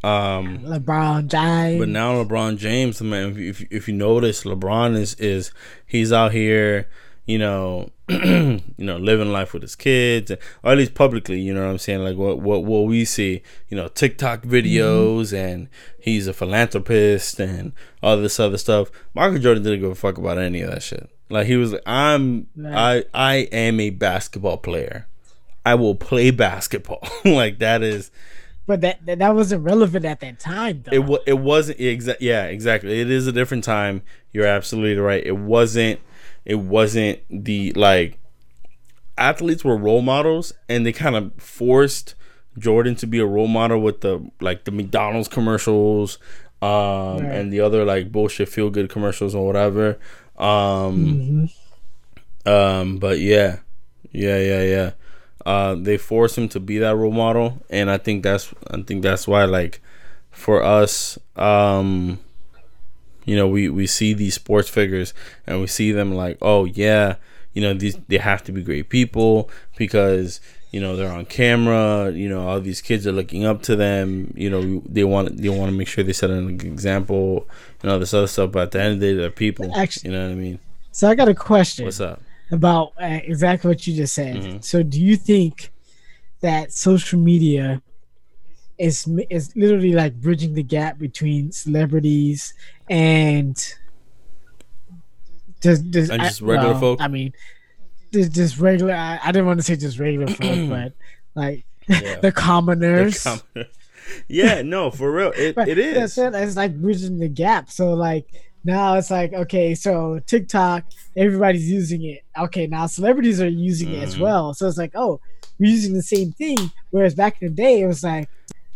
Um, LeBron James. But now LeBron James, man, if, if you notice, LeBron is is he's out here, you know, you know, living life with his kids, or at least publicly. You know what I'm saying? Like what what what we see, you know, TikTok videos, mm-hmm. and he's a philanthropist and all this other stuff. Michael Jordan didn't give a fuck about any of that shit. Like he was like, I'm I I am a basketball player. I will play basketball. like that is but that, that that wasn't relevant at that time. Though. It w- it wasn't exact. Yeah, exactly. It is a different time. You're absolutely right. It wasn't. It wasn't the like athletes were role models, and they kind of forced Jordan to be a role model with the like the McDonald's commercials, um, right. and the other like bullshit feel good commercials or whatever. Um, mm-hmm. um, but yeah, yeah, yeah, yeah. Uh, they force him to be that role model, and I think that's I think that's why like for us, um, you know, we we see these sports figures and we see them like, oh yeah, you know, these they have to be great people because you know they're on camera. You know, all these kids are looking up to them. You know, they want they want to make sure they set an example and all this other stuff. But at the end of the day, they're people. Actually, you know what I mean. So I got a question. What's up? about uh, exactly what you just said. Mm-hmm. So, do you think that social media is is literally like bridging the gap between celebrities and just, just, and just regular well, folk? I mean, just, just regular. I, I, didn't want to say just regular folk, but like yeah. the commoners. The com- yeah, no, for real, it, it is. It. It's like bridging the gap. So like now it's like okay so tiktok everybody's using it okay now celebrities are using mm-hmm. it as mm-hmm. well so it's like oh we're using the same thing whereas back in the day it was like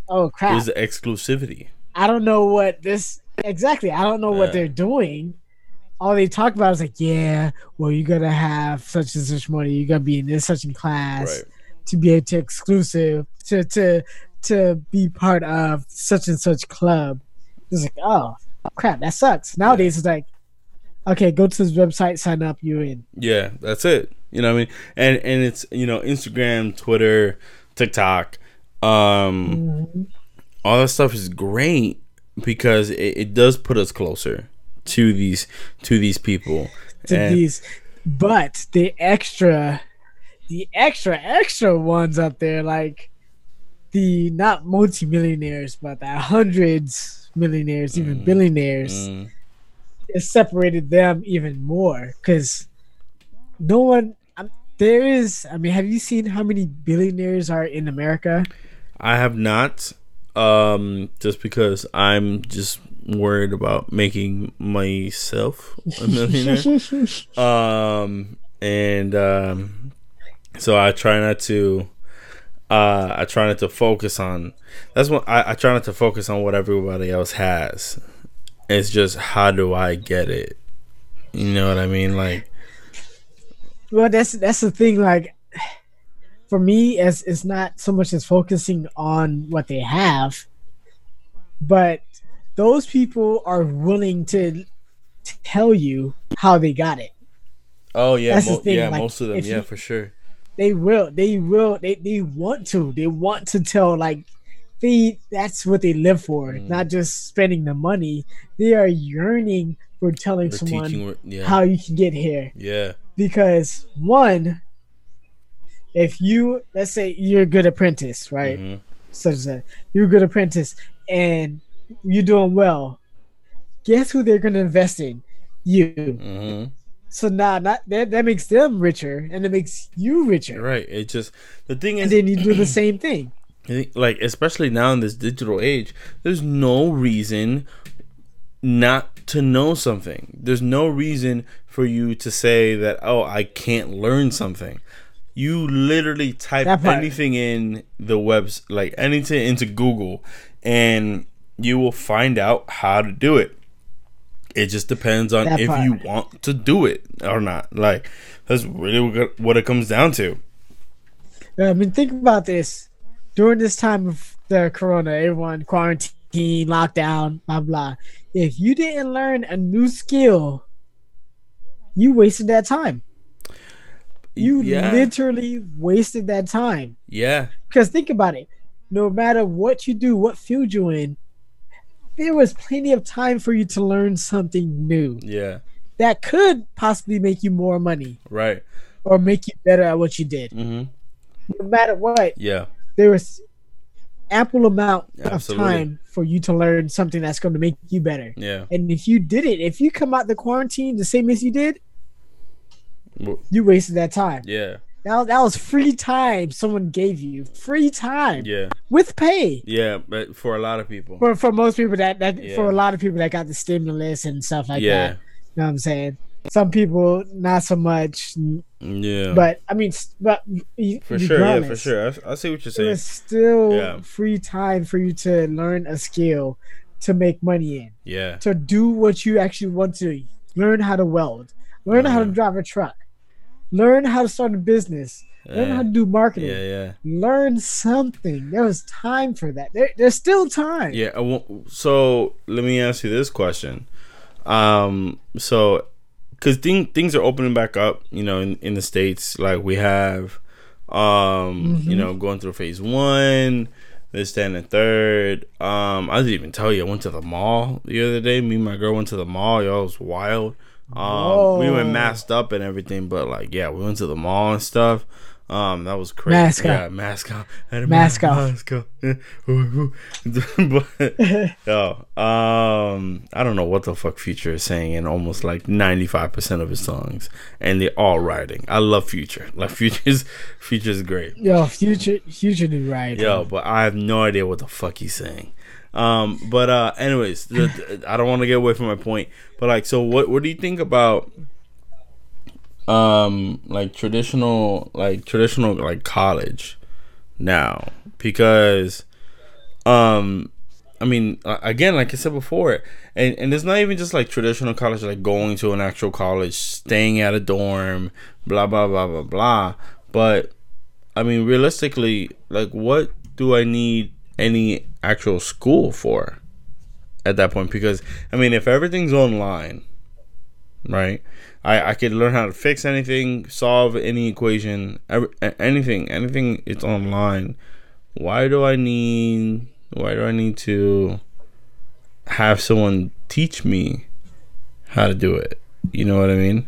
oh crap it was the exclusivity i don't know what this exactly i don't know what they're doing all they talk about is like yeah well you gotta have such and such money you gotta be in this such a class right. to be able to exclusive to to to be part of such and such club it's like oh crap, that sucks. Nowadays, yeah. it's like, okay, go to this website, sign up, you're in. Yeah, that's it. You know what I mean? And and it's you know Instagram, Twitter, TikTok, um, mm-hmm. all that stuff is great because it, it, does put us closer to these to these people. To and, these, but the extra, the extra extra ones up there, like the not multimillionaires, but the hundreds millionaires, even mm. billionaires, mm. it separated them even more because no one. There is. I mean, have you seen how many billionaires are in America? I have not. Um, just because I'm just worried about making myself a millionaire. um, and um, so I try not to uh, I try not to focus on. That's what I, I try not to focus on what everybody else has. It's just how do I get it? You know what I mean? Like, well, that's that's the thing. Like, for me, as it's not so much as focusing on what they have, but those people are willing to tell you how they got it. Oh yeah, mo- yeah, like, most of them, yeah, you, for sure they will they will they, they want to they want to tell like they that's what they live for mm. not just spending the money they are yearning for telling someone teaching, yeah. how you can get here yeah because one if you let's say you're a good apprentice right mm-hmm. such as that you're a good apprentice and you're doing well guess who they're going to invest in you mm-hmm so now nah, that that makes them richer, and it makes you richer. Right. It just the thing is, and then you do the same thing. Like especially now in this digital age, there's no reason not to know something. There's no reason for you to say that oh I can't learn something. You literally type anything in the webs like anything into Google, and you will find out how to do it. It just depends on that if part. you want to do it or not. Like that's really what it comes down to. I mean, think about this. During this time of the corona, everyone quarantine, lockdown, blah blah. If you didn't learn a new skill, you wasted that time. You yeah. literally wasted that time. Yeah. Because think about it. No matter what you do, what field you're in, there was plenty of time for you to learn something new. Yeah. That could possibly make you more money. Right. Or make you better at what you did. Mm-hmm. No matter what. Yeah. There was ample amount Absolutely. of time for you to learn something that's going to make you better. Yeah. And if you did it, if you come out the quarantine the same as you did, you wasted that time. Yeah. That was, that was free time someone gave you. Free time. Yeah. With pay. Yeah, but for a lot of people. For for most people that, that Yeah. for a lot of people that got the stimulus and stuff like yeah. that. You know what I'm saying? Some people not so much. Yeah. But I mean but for sure, yeah, for sure. I, I see what you're saying. was still Yeah. free time for you to learn a skill to make money in. Yeah. To do what you actually want to learn how to weld, learn how to drive a truck, learn how to start a business, learn Yeah. how to do marketing. Yeah, yeah. learn something. There was time for that. There, there's still time. Yeah. So let me ask you this question. Um. So, because thing, things are opening back up, you know, in, in the states, like we have, um, you Mhm. know, going through phase one, this, that, and the third. Um, I didn't even tell you. I went to the mall the other day. Me and my girl went to the mall. Y'all was wild. Um, we went masked up and everything, but like, yeah, we went to the mall and stuff. Um, that was crazy. Mask yeah, mask a Mask off. Mask off. but yo, um, I don't know what the fuck Future is saying in almost like ninety five percent of his songs, and they're all writing. I love Future. Like Future's Future's great. Yo, future, future did right. Yo, but I have no idea what the fuck he's saying. Um, but uh, anyways, the, I don't want to get away from my point. But like, so what? What do you think about um like traditional like traditional like college now? Because um I mean, again, like I said before, and and it's not even just like traditional college, like going to an actual college, staying at a dorm, blah blah blah blah blah. But I mean, realistically, like, what do I need any actual school for at that point? Because I mean, if everything's online, right? I I could learn how to fix anything, solve any equation, ever, anything, anything. It's online. Why do I need? Why do I need to have someone teach me how to do it? You know what I mean?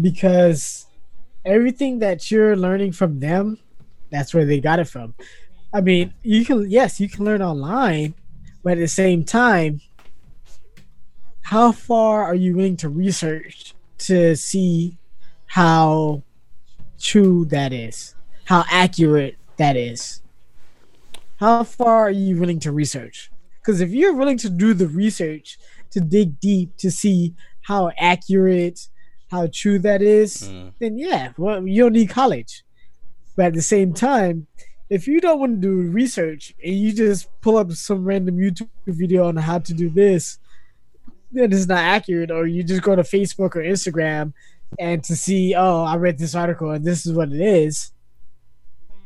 because everything that you're learning from them, that's where they got it from. I mean, you can yes, you can learn online, but at the same time, how far are you willing to research to see how true that is, how accurate that is? How far are you willing to research? Because if you're willing to do the research to dig deep to see how accurate, how true that is, Mm. then yeah, well, you don't need college. But at the same time, if you don't want to do research and you just pull up some random YouTube video on how to do this, then it's not accurate, or you just go to Facebook or Instagram and to see, oh, I read this article and this is what it is,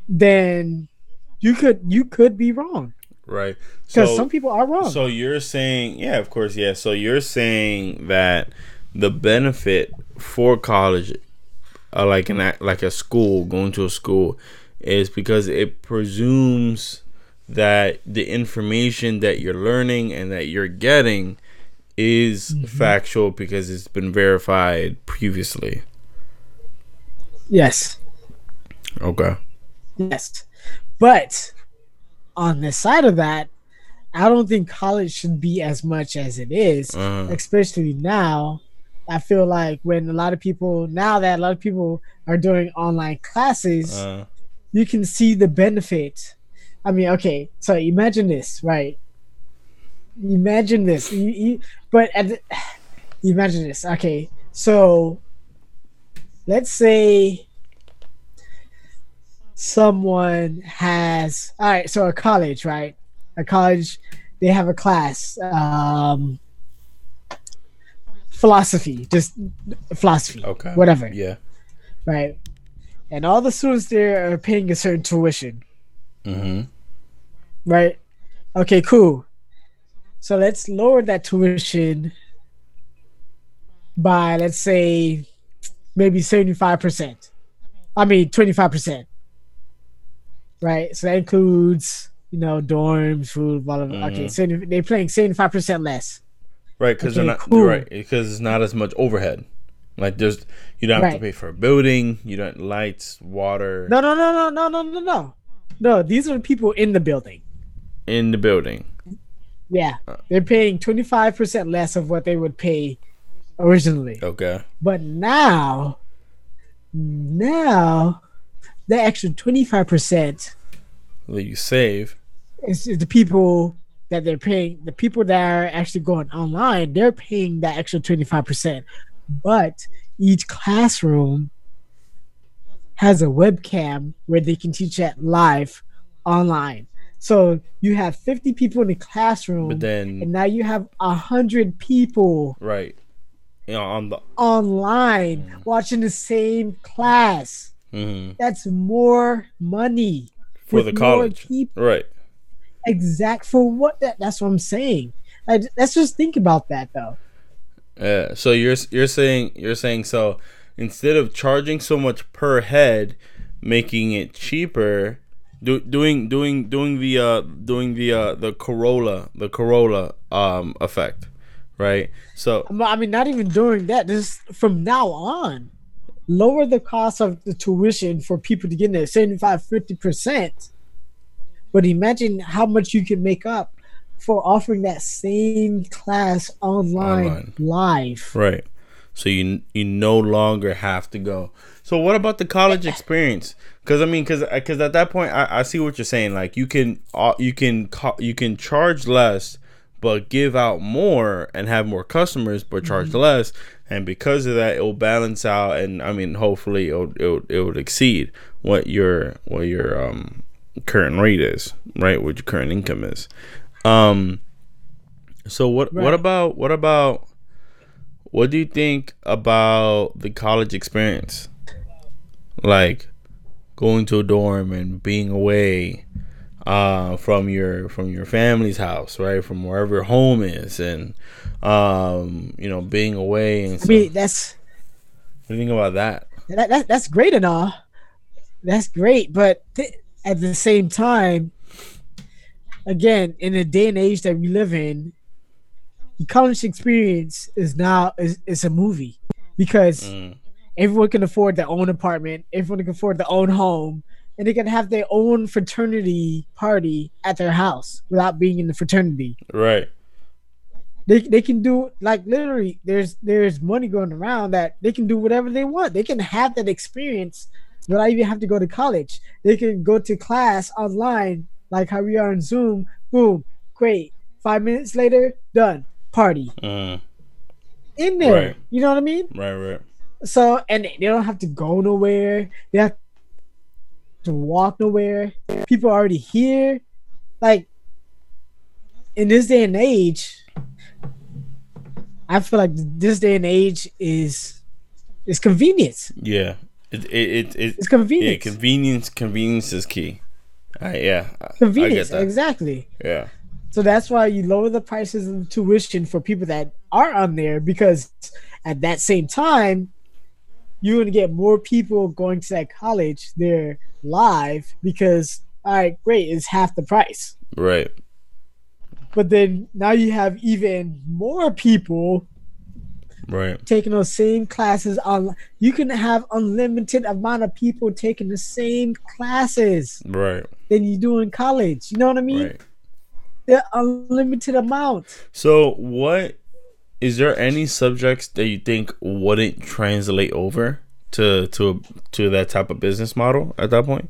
then you could you could be wrong Right. because So some people are wrong. So you're saying, yeah, of course, yeah. So you're saying that the benefit for college, uh, like an like a school, going to a school, is because it presumes that the information that you're learning and that you're getting is factual because it's been verified previously. yes, Okay. yes, but on the side of that, I don't think college should be as much as it is. Uh, especially now i feel like when a lot of people now that a lot of people are doing online classes uh, you can see the benefit. I mean okay so imagine this right? Imagine this. You, you, but at the, imagine this okay. So let's say someone has all right so a college right? A college they have a class um philosophy just philosophy okay. whatever. Yeah. right and all the students there are paying a certain tuition Mm-hmm. right okay cool so let's lower that tuition by let's say maybe 75% i mean 25% right so that includes you know dorms food blah blah blah okay Mhm. so they're paying 75% less Right, because they're not cool. right because it's not as much overhead. Like just, you don't have right. to pay for a building, you don't lights, water. No, no, no, no, no, no, no, no. No, these are people in the building. In the building. Yeah. They're paying 25% less of what they would pay originally. Okay. But now now the extra 25% that you save is, is the people that they're paying the people that are actually going online they're paying that extra 25% but each classroom has a webcam where they can teach that live online. So you have 50 people in the classroom, but then and now you have 100 people right you know, on the online mm. watching the same class. Mm-hmm. That's more money for the college, people. right? Exact for what? That, that's what I'm saying. I, let's just think about that though. Yeah. So you're you're saying you're saying so instead of charging so much per head, making it cheaper do, doing doing doing the uh doing the uh the Corolla the Corolla um effect, right? So I mean, not even doing that. Just from now on, lower the cost of the tuition for people to get in there 75 50 percent. But imagine how much you can make up for offering that same class online, online. live. Right. So you you no longer have to go. So what about the college experience? Because I mean, because because at that point, I, I see what you're saying. Like you can uh, you can you can charge less, but give out more and have more customers, but charge mm-hmm. less. And because of that, it will balance out. And I mean, hopefully, it'll, it'll it would exceed what your what your um current rate is, right? What your current income is. Um. So what right. what about what about what do you think about the college experience? Like going to a dorm and being away uh, from your from your family's house, right? From wherever your home is, and um, you know, being away. And I mean, that's. What do you think about that? That, that that's great and all. That's great, but th- at the same time, again, in the day and age that we live in, the college experience is now is, is a movie because mm everyone can afford their own apartment, everyone can afford their own home, and they can have their own fraternity party at their house without being in the fraternity. Right. They, they can do like literally there's there's money going around that they can do whatever they want. They can have that experience without even have to go to college. They can go to class online like how we are on Zoom. Boom, great. Five minutes later, done. Party. Uh, in there. Right. You know what I mean? Right, right. So and they don't have to go nowhere. They have to walk nowhere. People are already here. Like in this day and age, I feel like this day and age is is convenience. Yeah. It, it, it, it it's convenience. Yeah, convenience convenience is key. Uh, yeah. Convenience, exactly. Yeah. So that's why you lower the prices of tuition for people that are on there because at that same time, you're going to get more people going to that college there live because all right great it's half the price right but then now you have even more people right taking those same classes on you can have unlimited amount of people taking the same classes right than you do in college you know what i mean right. the unlimited amount so what is there any subjects that you think wouldn't translate over to to to that type of business model at that point?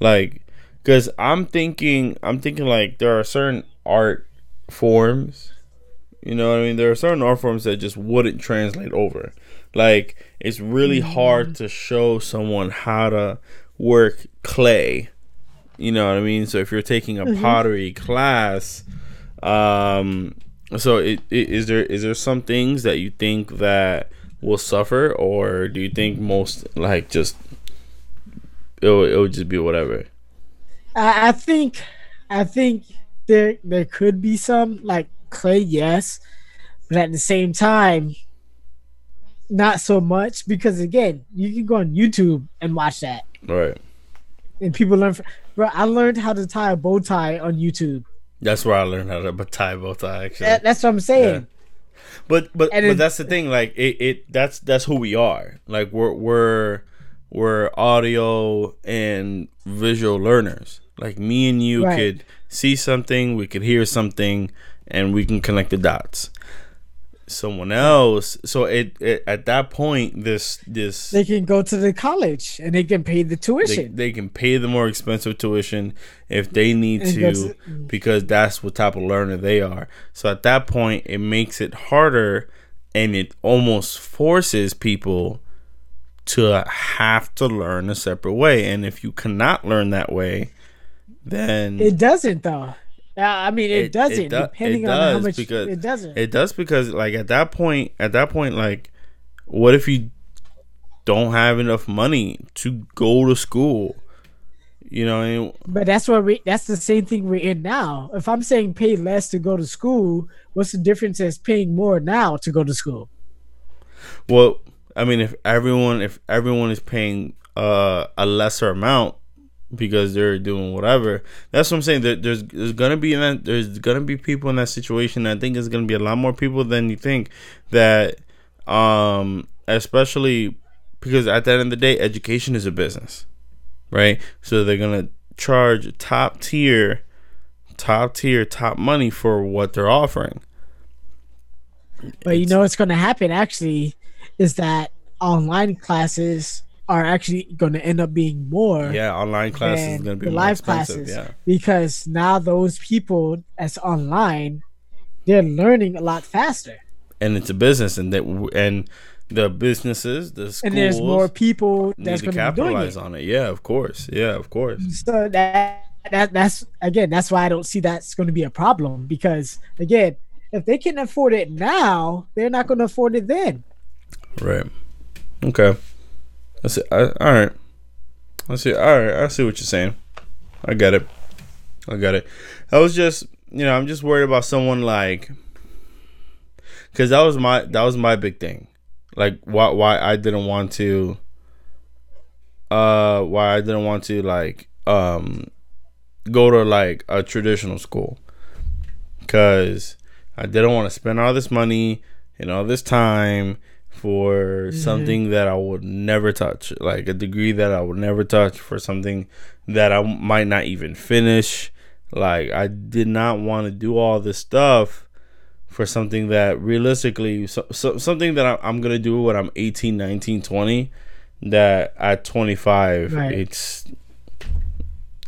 Like, because I'm thinking, I'm thinking like there are certain art forms. You know what I mean? There are certain art forms that just wouldn't translate over. Like, it's really mm-hmm. hard to show someone how to work clay. You know what I mean? So if you're taking a mm-hmm. pottery class, um, so it, it, is there is there some things that you think that will suffer, or do you think most like just it it would just be whatever? I, I think I think there there could be some like clay, yes, but at the same time, not so much because again, you can go on YouTube and watch that. Right. And people learn. From, bro, I learned how to tie a bow tie on YouTube. That's where I learned how to tie a bow tie. Actually, that, that's what I'm saying. Yeah. But but and but that's the thing. Like it, it that's that's who we are. Like we're we're we're audio and visual learners. Like me and you right. could see something, we could hear something, and we can connect the dots. someone else. So it, it, at that point, this this they can go to the college and they can pay the tuition. They, they can pay the more expensive tuition if they need to, to, because that's what type of learner they are. So at that point, it makes it harder, and it almost forces people to have to learn a separate way. And if you cannot learn that way, then it doesn't though. I mean, it, it doesn't. It do, depending it does on how much because, it doesn't. It does because, like, at that point, at that point, like, what if you don't have enough money to go to school? You know, but that's what we. That's the same thing we're in now. If I'm saying pay less to go to school, what's the difference as paying more now to go to school? Well, I mean, if everyone if everyone is paying uh, a lesser amount because they're doing whatever, that's what I'm saying. There, there's there's gonna be that there's gonna be people in that situation. I think it's gonna be a lot more people than you think that, um, especially because at the end of the day, education is a business, right? So they're gonna charge top tier, top tier, top money for what they're offering. But it's, you know what's to happen actually is that online classes are actually going to end up being more. Yeah, online classes is going to be the live classes. Yeah, because now those people that's online, they're learning a lot faster. And it's a business, and that and the businesses, the schools, and there's more people that's going to capitalize on it. Yeah, of course. Yeah, of course. So that that that's again, that's why I don't see that's going to be a problem because again, if they can afford it now, they're not going to afford it then. Right. Okay. I see. I, all right. I see. All right. I see what you're saying. I get it. I got it. I was just, you know, I'm just worried about someone like, because that was my that was my big thing, like why why I didn't want to, uh, why I didn't want to like um, go to like a traditional school, because I didn't want to spend all this money and all this time for mm-hmm. something that I would never touch, like a degree that I would never touch for something that I might not even finish. Like I did not want to do all this stuff for something that realistically so, so something that I, am going to do when I'm 18, 19, 20 that at 25 right. it's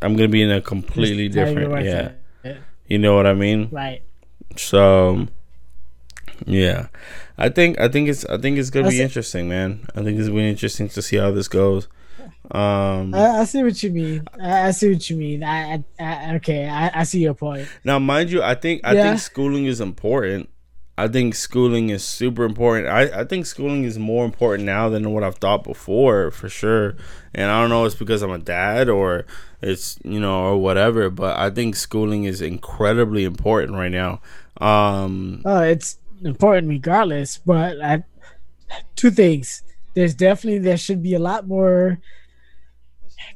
I'm going to be in a completely different yeah. It. You know what I mean? Right. So yeah, I think I think it's I think it's gonna be interesting, man. I think it's gonna be interesting to see how this goes. Um, I, I see what you mean. I, I, see what you mean. I, I okay, I, I see your point. Now, mind you, I think I yeah. think schooling is important. I think schooling is super important. I, I think schooling is more important now than what I've thought before, for sure. And I don't know if it's because I'm a dad or it's you know or whatever, but I think schooling is incredibly important right now. Um, oh, it's important regardless. But I, two things: there's definitely there should be a lot more.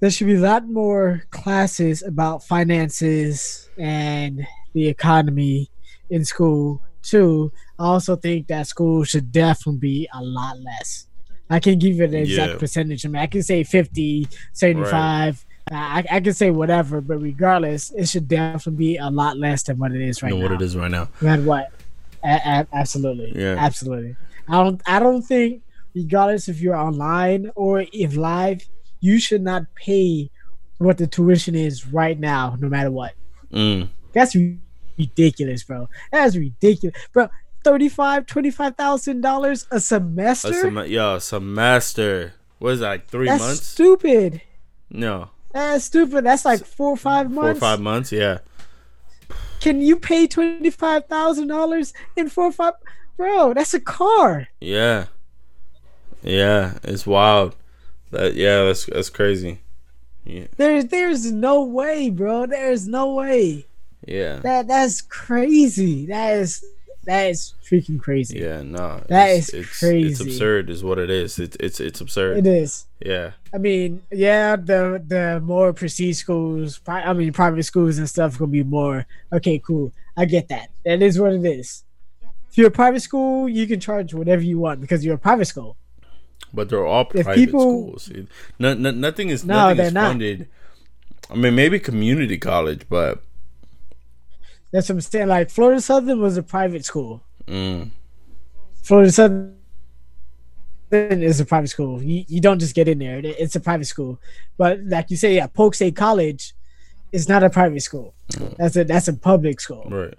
There should be a lot more classes about finances and the economy in school too. I also think that school should definitely be a lot less. I can give you an exact yeah. percentage. I mean, I can say 50, 75. Right. I, I can say whatever, but regardless, it should definitely be a lot less than what it is right now. What it is right now. And what? A- a- absolutely. Yeah. Absolutely. I don't. I don't think, regardless if you're online or if live, you should not pay what the tuition is right now, no matter what. Mm. That's ridiculous, bro. That's ridiculous, bro. Thirty-five, twenty-five thousand dollars a semester. A sem- yo, semester. What is that? Like three That's months? Stupid. No. That's stupid. That's like four or five months. Four or five months. Yeah. Can you pay twenty five thousand dollars in four or five? Bro, that's a car. Yeah, yeah, it's wild. That yeah, that's that's crazy. Yeah. There's there's no way, bro. There's no way. Yeah. That that's crazy. That is that is freaking crazy. Yeah, no. That is it's, crazy. It's absurd is what it is. It's it's it's absurd. It is. Yeah. I mean, yeah, the the more prestige schools, I mean private schools and stuff gonna be more okay, cool. I get that. That is what it is. If you're a private school, you can charge whatever you want because you're a private school. But they're all private people, schools. No, no, nothing is no, nothing is funded. Not. I mean, maybe community college, but that's what I'm saying. Like Florida Southern was a private school. Mm. Florida Southern is a private school. You, you don't just get in there. It's a private school. But like you say, yeah, Polk State College is not a private school. That's a that's a public school. Right.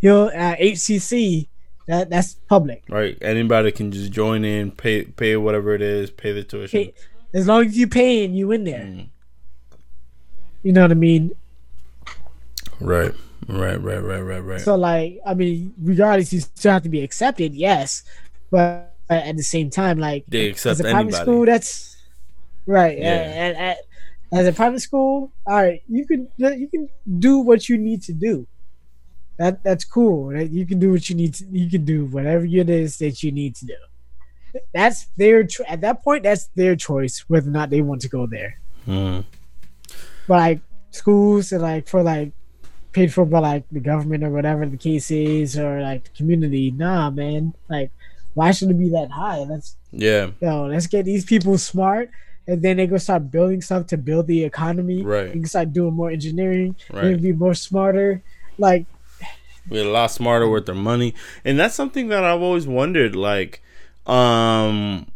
You know, uh, HCC that that's public. Right. Anybody can just join in, pay pay whatever it is, pay the tuition. Pay, as long as you paying, you in there. Mm. You know what I mean? Right. Right, right, right, right, right. So like, I mean, regardless, you still have to be accepted, yes, but at the same time, like, they accept as a private anybody. school, that's right. Yeah. And, and, and, as a private school, all right, you can you can do what you need to do. That that's cool. Right? You can do what you need to. You can do whatever it is that you need to do. That's their cho- at that point. That's their choice whether or not they want to go there. Mm. But like schools and like for like paid for by like the government or whatever the case is or like the community. Nah, man. Like, why should it be that high? Let's yeah. Yo, let's get these people smart, and then they go start building stuff to build the economy. Right. You can start doing more engineering. Right. Maybe be more smarter. Like, we're a lot smarter with their money, and that's something that I've always wondered. Like, um,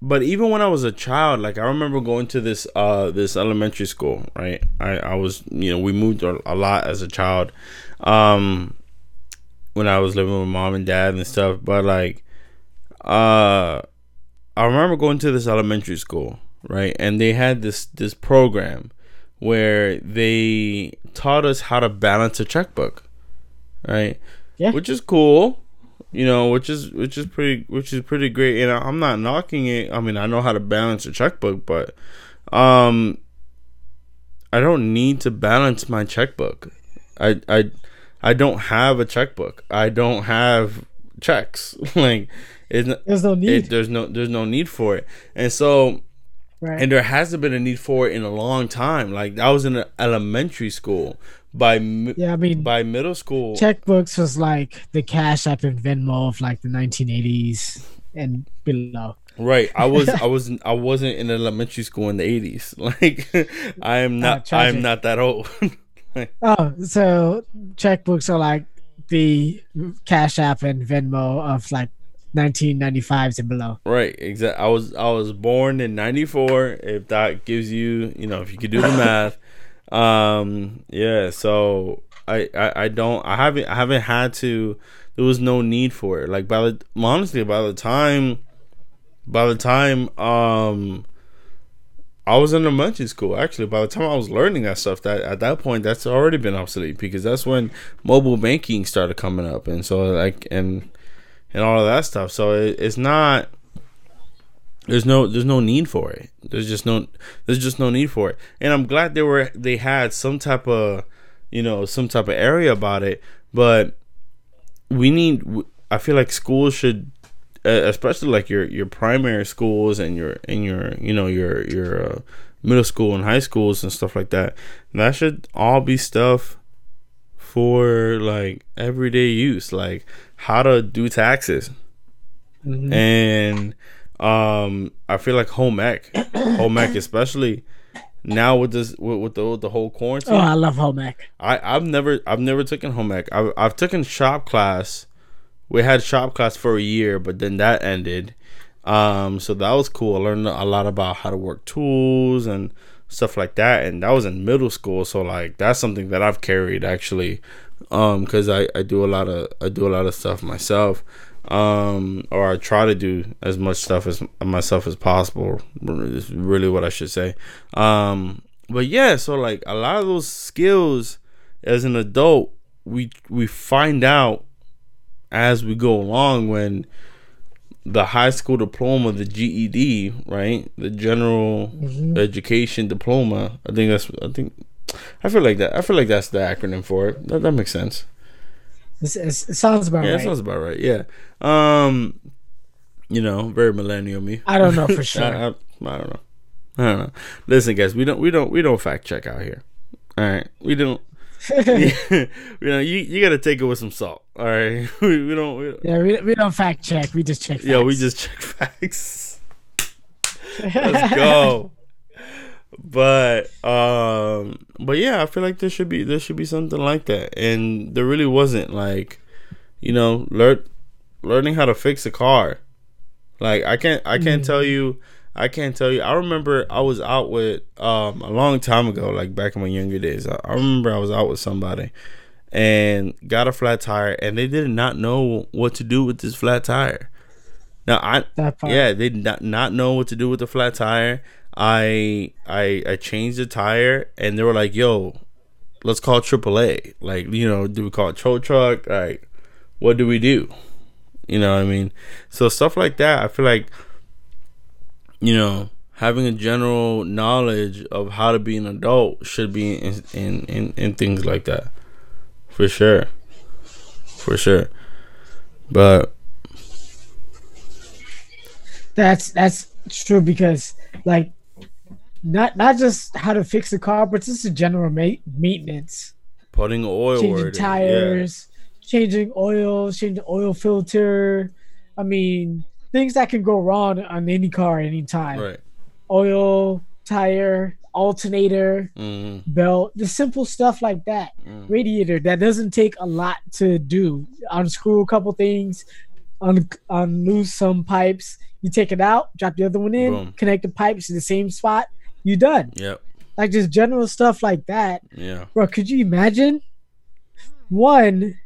but even when I was a child, like I remember going to this uh this elementary school, right? I I was you know we moved a lot as a child, um, when I was living with mom and dad and stuff. But like, uh, I remember going to this elementary school, right? And they had this this program where they taught us how to balance a checkbook, right? Yeah, which is cool you know, which is which is pretty which is pretty great. And I'm not knocking it. I mean, I know how to balance a checkbook, but um, I don't need to balance my checkbook. I I I don't have a checkbook. I don't have checks. like it's there's no need. It, there's no there's no need for it. And so Right. And there hasn't been a need for it in a long time. Like I was in elementary school. By yeah, I mean by middle school, checkbooks was like the Cash App and Venmo of like the 1980s and below. Right. I was I was I wasn't in elementary school in the 80s. Like I am oh, not I am not that old. oh, so checkbooks are like the Cash App and Venmo of like 1995s and below. Right, exactly. I was I was born in 94 if that gives you, you know, if you could do the math. Um yeah, so I, I I don't I haven't I haven't had to there was no need for it. Like by the honestly by the time by the time um I was in the elementary school actually by the time I was learning that stuff that at that point that's already been obsolete because that's when mobile banking started coming up and so like and and all of that stuff. So it, it's not. There's no there's no need for it. There's just no there's just no need for it. And I'm glad they were they had some type of you know some type of area about it. But we need. I feel like schools should, especially like your your primary schools and your and your you know your your uh, middle school and high schools and stuff like that. That should all be stuff for like everyday use, like how to do taxes. Mm-hmm. And um I feel like home ec, home ec especially now with this with, with the with the whole quarantine. Oh, I love home ec. I I've never I've never taken home ec. I've I've taken shop class. We had shop class for a year, but then that ended. Um, so that was cool. I learned a lot about how to work tools and stuff like that and that was in middle school so like that's something that i've carried actually um because i i do a lot of i do a lot of stuff myself um or i try to do as much stuff as myself as possible is really what i should say um but yeah so like a lot of those skills as an adult we we find out as we go along when the high school diploma, the GED, right? The general mm-hmm. education diploma. I think that's. I think. I feel like that. I feel like that's the acronym for it. That, that makes sense. It's, it's, it sounds about right. yeah, right. it sounds about right. Yeah. Um, you know, very millennial me. I don't know for sure. I, I, I don't know. I don't know. Listen, guys, we don't we don't we don't fact check out here. All right, we don't. you know, you, you got to take it with some salt. All right, we, we don't. We, yeah, we, we don't fact check. We just check. Facts. Yeah, we just check facts. Let's go. But um, but yeah, I feel like there should be there should be something like that, and there really wasn't. Like, you know, learn learning how to fix a car. Like I can't I can't mm. tell you I can't tell you. I remember I was out with um a long time ago, like back in my younger days. I, I remember I was out with somebody and got a flat tire and they did not know what to do with this flat tire. Now I yeah, they did not, not know what to do with the flat tire. I I I changed the tire and they were like, "Yo, let's call AAA." Like, you know, do we call it tow truck? Like, what do we do? You know what I mean? So stuff like that, I feel like you know, having a general knowledge of how to be an adult should be in in, in, in things like that. For sure. For sure. But that's that's true because like not not just how to fix the car, but just a general ma- maintenance. Putting oil, changing tires, yeah. changing oil, changing oil filter. I mean, things that can go wrong on any car anytime. Right. Oil, tire, alternator, mm. belt, the simple stuff like that. Mm. Radiator that doesn't take a lot to do. Unscrew a couple things, un- unloose some pipes. You take it out, drop the other one in, Boom. connect the pipes to the same spot. You done. Yep. Like just general stuff like that. Yeah. Bro, could you imagine? One,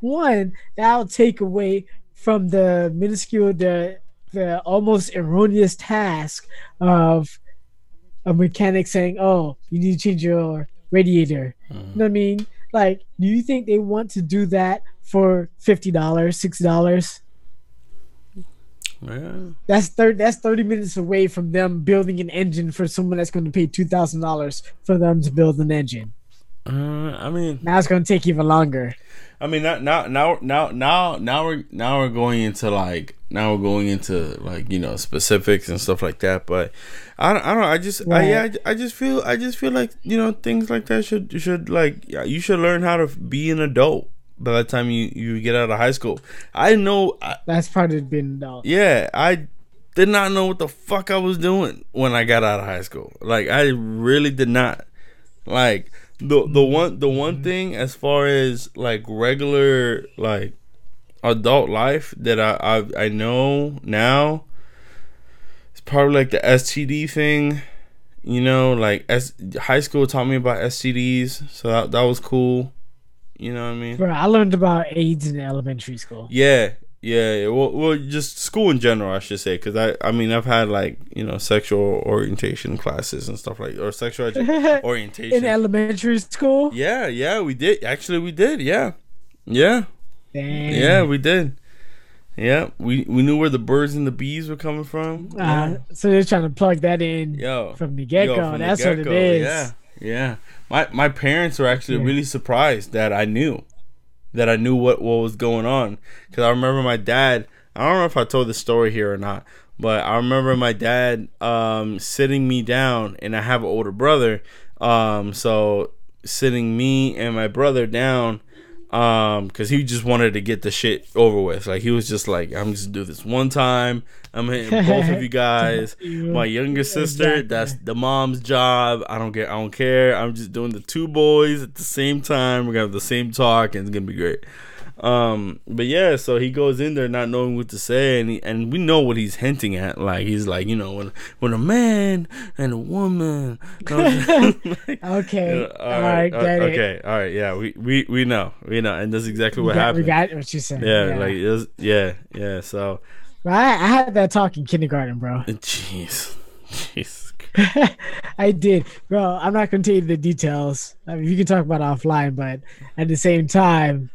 one that'll take away from the minuscule, the the almost erroneous task of a mechanic saying, "Oh, you need to change your radiator." Mm-hmm. You know what I mean? Like, do you think they want to do that for fifty dollars, sixty dollars? Yeah. That's thirty. That's thirty minutes away from them building an engine for someone that's going to pay two thousand dollars for them to build an engine. Uh, I mean, now it's going to take even longer. I mean, now, now, now, now, now, now we're now we're going into like now we're going into like you know specifics and stuff like that. But I don't, I don't. I just, right. I, yeah, I, I just feel, I just feel like you know things like that should should like you should learn how to be an adult by the time you you get out of high school. I know I, that's probably been. Yeah, I did not know what the fuck I was doing when I got out of high school. Like I really did not. Like the the mm-hmm. one the one mm-hmm. thing as far as like regular like adult life that I I, I know now it's probably like the STD thing. You know, like S high school taught me about STDs, so that that was cool. You know what I mean? Bro, I learned about AIDS in elementary school. Yeah, yeah, well, well, just school in general, I should say, because I, I mean, I've had like you know sexual orientation classes and stuff like, or sexual orientation in elementary school. Yeah, yeah, we did. Actually, we did. Yeah, yeah, Damn. yeah, we did. Yeah, we we knew where the birds and the bees were coming from. Uh, yeah. So they're trying to plug that in yo, from the get go. That's what it is. Yeah, yeah. My my parents were actually yeah. really surprised that I knew that I knew what, what was going on. Because I remember my dad, I don't know if I told the story here or not, but I remember my dad um, sitting me down, and I have an older brother. Um, so sitting me and my brother down um because he just wanted to get the shit over with. Like he was just like i'm just do this one time. I'm hitting both of you guys. My younger sister exactly. that's the mom's job. I don't get i don't care. I'm just doing the two boys at the same time. We're gonna have the same talk and it's gonna be great um, but yeah, so he goes in there not knowing what to say, and he, and we know what he's hinting at. Like he's like, you know, when when a man and a woman. okay, you know, all, all right, right uh, okay, all right, yeah, we, we we know, we know, and that's exactly what got, happened. We got what you said. Yeah, yeah. like was, yeah, yeah. So, I, I had that talk in kindergarten, bro. Jeez, jeez. I did, bro. I'm not gonna tell you the details. I mean, you can talk about offline, but at the same time,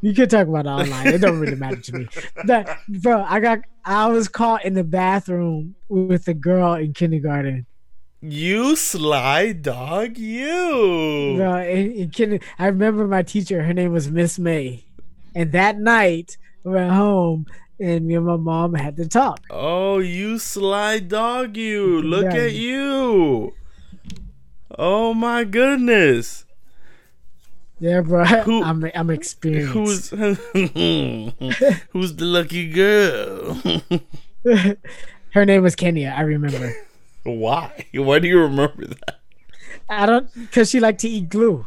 you can talk about online. It don't really matter to me. But bro, I got I was caught in the bathroom with a girl in kindergarten. You sly dog, you. Bro, in, in kinder, I remember my teacher. Her name was Miss May, and that night we went home and me and my mom had to talk. Oh, you sly dog, you! Look yeah. at you! Oh my goodness! Yeah, bro. Who, I'm I'm experienced. Who's who's the lucky girl? Her name was Kenya. I remember. Why? Why do you remember that? I don't, because she liked to eat glue.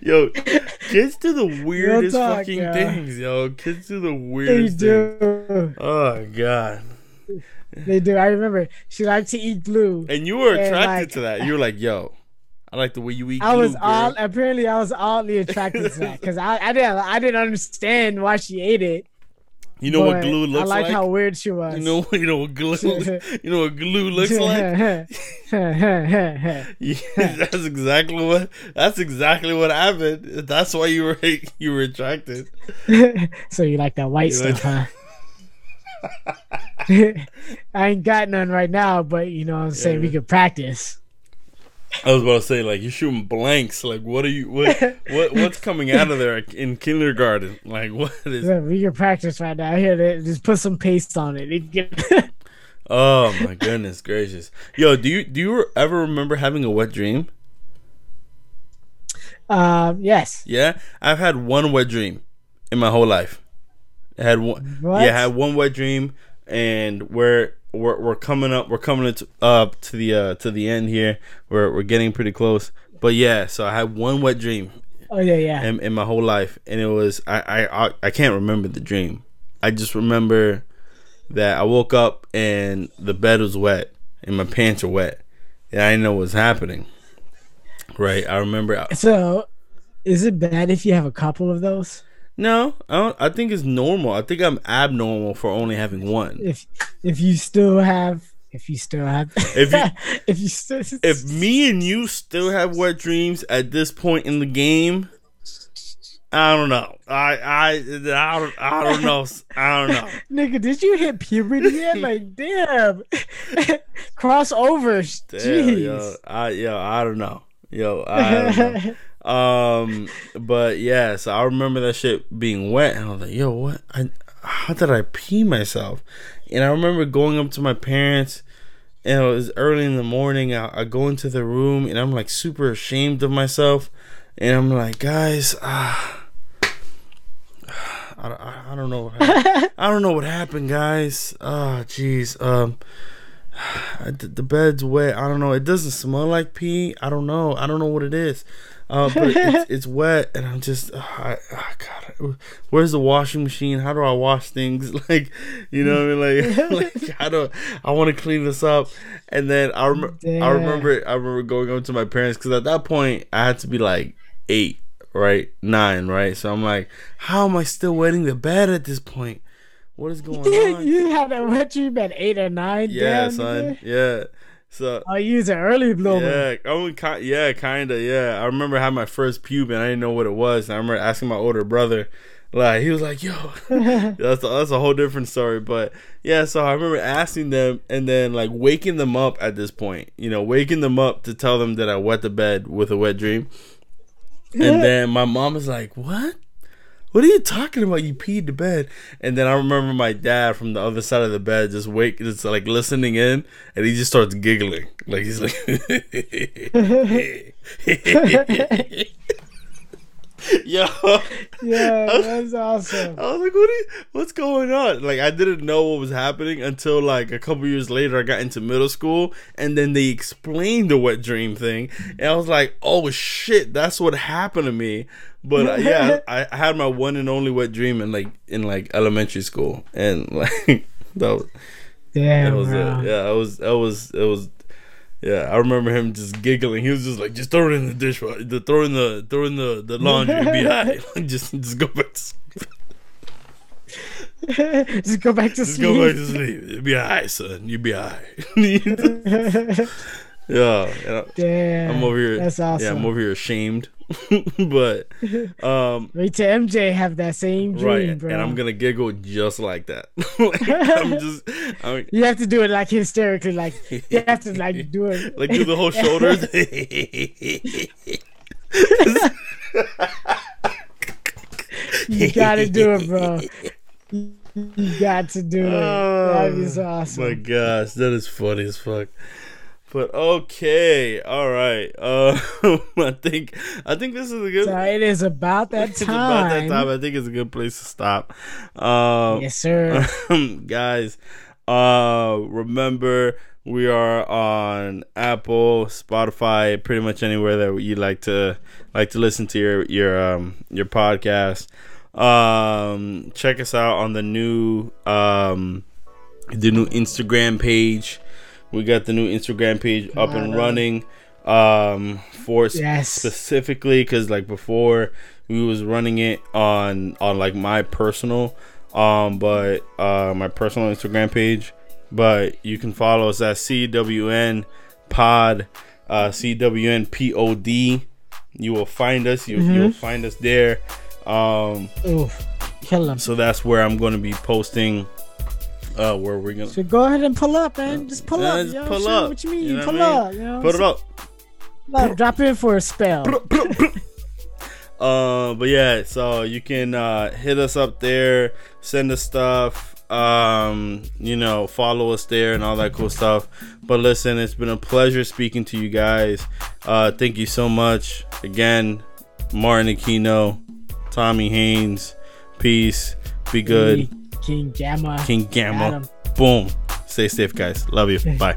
yo, kids do the weirdest talk, fucking yo. things, yo. Kids do the weirdest they do. Things. Oh god. They do. I remember she liked to eat glue. And you were attracted like, to that. You were like, yo, I like the way you eat. I glue, was all apparently I was oddly attracted to that because I, I didn't I didn't understand why she ate it. You know what glue looks like? I like, how weird she was. You know, you know what glue. you know what glue looks like. yeah, that's exactly what. That's exactly what happened. That's why you were you were attracted. so you like that white you stuff, like huh? I ain't got none right now, but you know what I'm saying yeah. we could practice. I was about to say, like, you're shooting blanks. Like, what are you? What? what? What's coming out of there in kindergarten? Like, what is? Yeah, we can practice right now. Here, just put some paste on it. oh my goodness gracious, yo! Do you do you ever remember having a wet dream? Um. Yes. Yeah, I've had one wet dream in my whole life. I had one. What? Yeah, I had one wet dream, and where we're, we're coming up we're coming up to the uh to the end here. We're we're getting pretty close. But yeah so i had one wet dream oh yeah yeah. in, in my whole life. And it was I, I i can't remember the dream. I just remember that i woke up and the bed was wet and my pants were wet. And i didn't know what was happening. Right? I remember I, so is it bad if you have a couple of those no, I don't. I think it's normal. I think I'm abnormal for only having one. If if you still have, if you still have, if you, if you still, if me and you still have wet dreams at this point in the game, I don't know. I I I don't, I don't know. I don't know. Nigga, did you hit puberty yet? like, damn. Crossovers. Damn, Jeez. Yo, I yo, I don't know. Yo, I don't know. Um, but yeah, so I remember that shit being wet, and I was like, "Yo, what? I how did I pee myself?" And I remember going up to my parents, and it was early in the morning. I, I go into the room, and I'm like super ashamed of myself, and I'm like, "Guys, ah." I, I, I don't know what happened. I don't know what happened, guys. Oh, jeez. Um, the bed's wet. I don't know. It doesn't smell like pee. I don't know. I don't know what it is. Uh, but it's, it's, wet, and I'm just, oh, I, oh, God, where's the washing machine? How do I wash things? Like, you know what I mean? Like, like how do I want to clean this up? And then I remember, I remember, I remember going up to my parents because at that point I had to be like eight, right, nine, right. So I'm like, how am I still wetting the bed at this point? What is going on? you had a wet dream at eight or nine? Yeah, son. Yeah. So I use an early bloomer. Yeah, ki- yeah, kinda. Yeah, I remember having my first pube and I didn't know what it was. And I remember asking my older brother, like he was like, "Yo, that's a, that's a whole different story." But yeah, so I remember asking them and then like waking them up at this point. You know, waking them up to tell them that I wet the bed with a wet dream. And then my mom was like, "What?" What are you talking about? You peed the bed. And then I remember my dad from the other side of the bed just wake, just like listening in, and he just starts giggling. Like he's like, Yo, yeah, that's awesome. I was like, "What? You, what's going on?" Like, I didn't know what was happening until like a couple years later. I got into middle school, and then they explained the wet dream thing, and I was like, "Oh shit, that's what happened to me." But uh, yeah, I, I, had my one and only wet dream in like in like elementary school, and like that was, Damn, that was bro. it. Yeah, it was it was it was yeah, I remember him just giggling. He was just like, just throw it in the dishwasher, the throw in the throw in the, the laundry, and be high. just just go back to sleep. just go back to just sleep. go back to sleep. You'll be high, son. You'll be high. yeah, Damn, I'm over here. That's awesome. Yeah, I'm over here ashamed. but um wait to MJ have that same dream, right, bro. And I'm gonna giggle just like that. like, I'm just I'm, You have to do it like hysterically, like you have to like do it like do the whole shoulders. you gotta do it, bro. You got to do it. Oh, that is awesome. My gosh, that is funny as fuck. But okay, all right. Uh, I think I think this is a good. So it is about that time. about that time. I think it's a good place to stop. Um, yes, sir. guys, Uh, remember we are on Apple, Spotify, pretty much anywhere that you like to like to listen to your your um your podcast. Um, check us out on the new um the new Instagram page. We got the new Instagram page up and running um for yes. specifically because like before we was running it on on like my personal um but uh my personal instagram page but you can follow us at cwn pod uh cwn pod you will find us you, mm-hmm. you'll find us there um Oof. Kill them. so that's where i'm going to be posting uh where we're gonna so go ahead and pull up man just pull yeah, up just pull up what you mean you know pull up you know? put it up drop in for a spell. uh, but yeah, so you can uh, hit us up there, send us stuff, um, you know, follow us there and all that cool stuff. But listen, it's been a pleasure speaking to you guys. Uh, thank you so much again, Martin Aquino, Tommy Haynes. Peace. Be good. King Gamma. King Gamma. Adam. Boom. Stay safe, guys. Love you. Bye.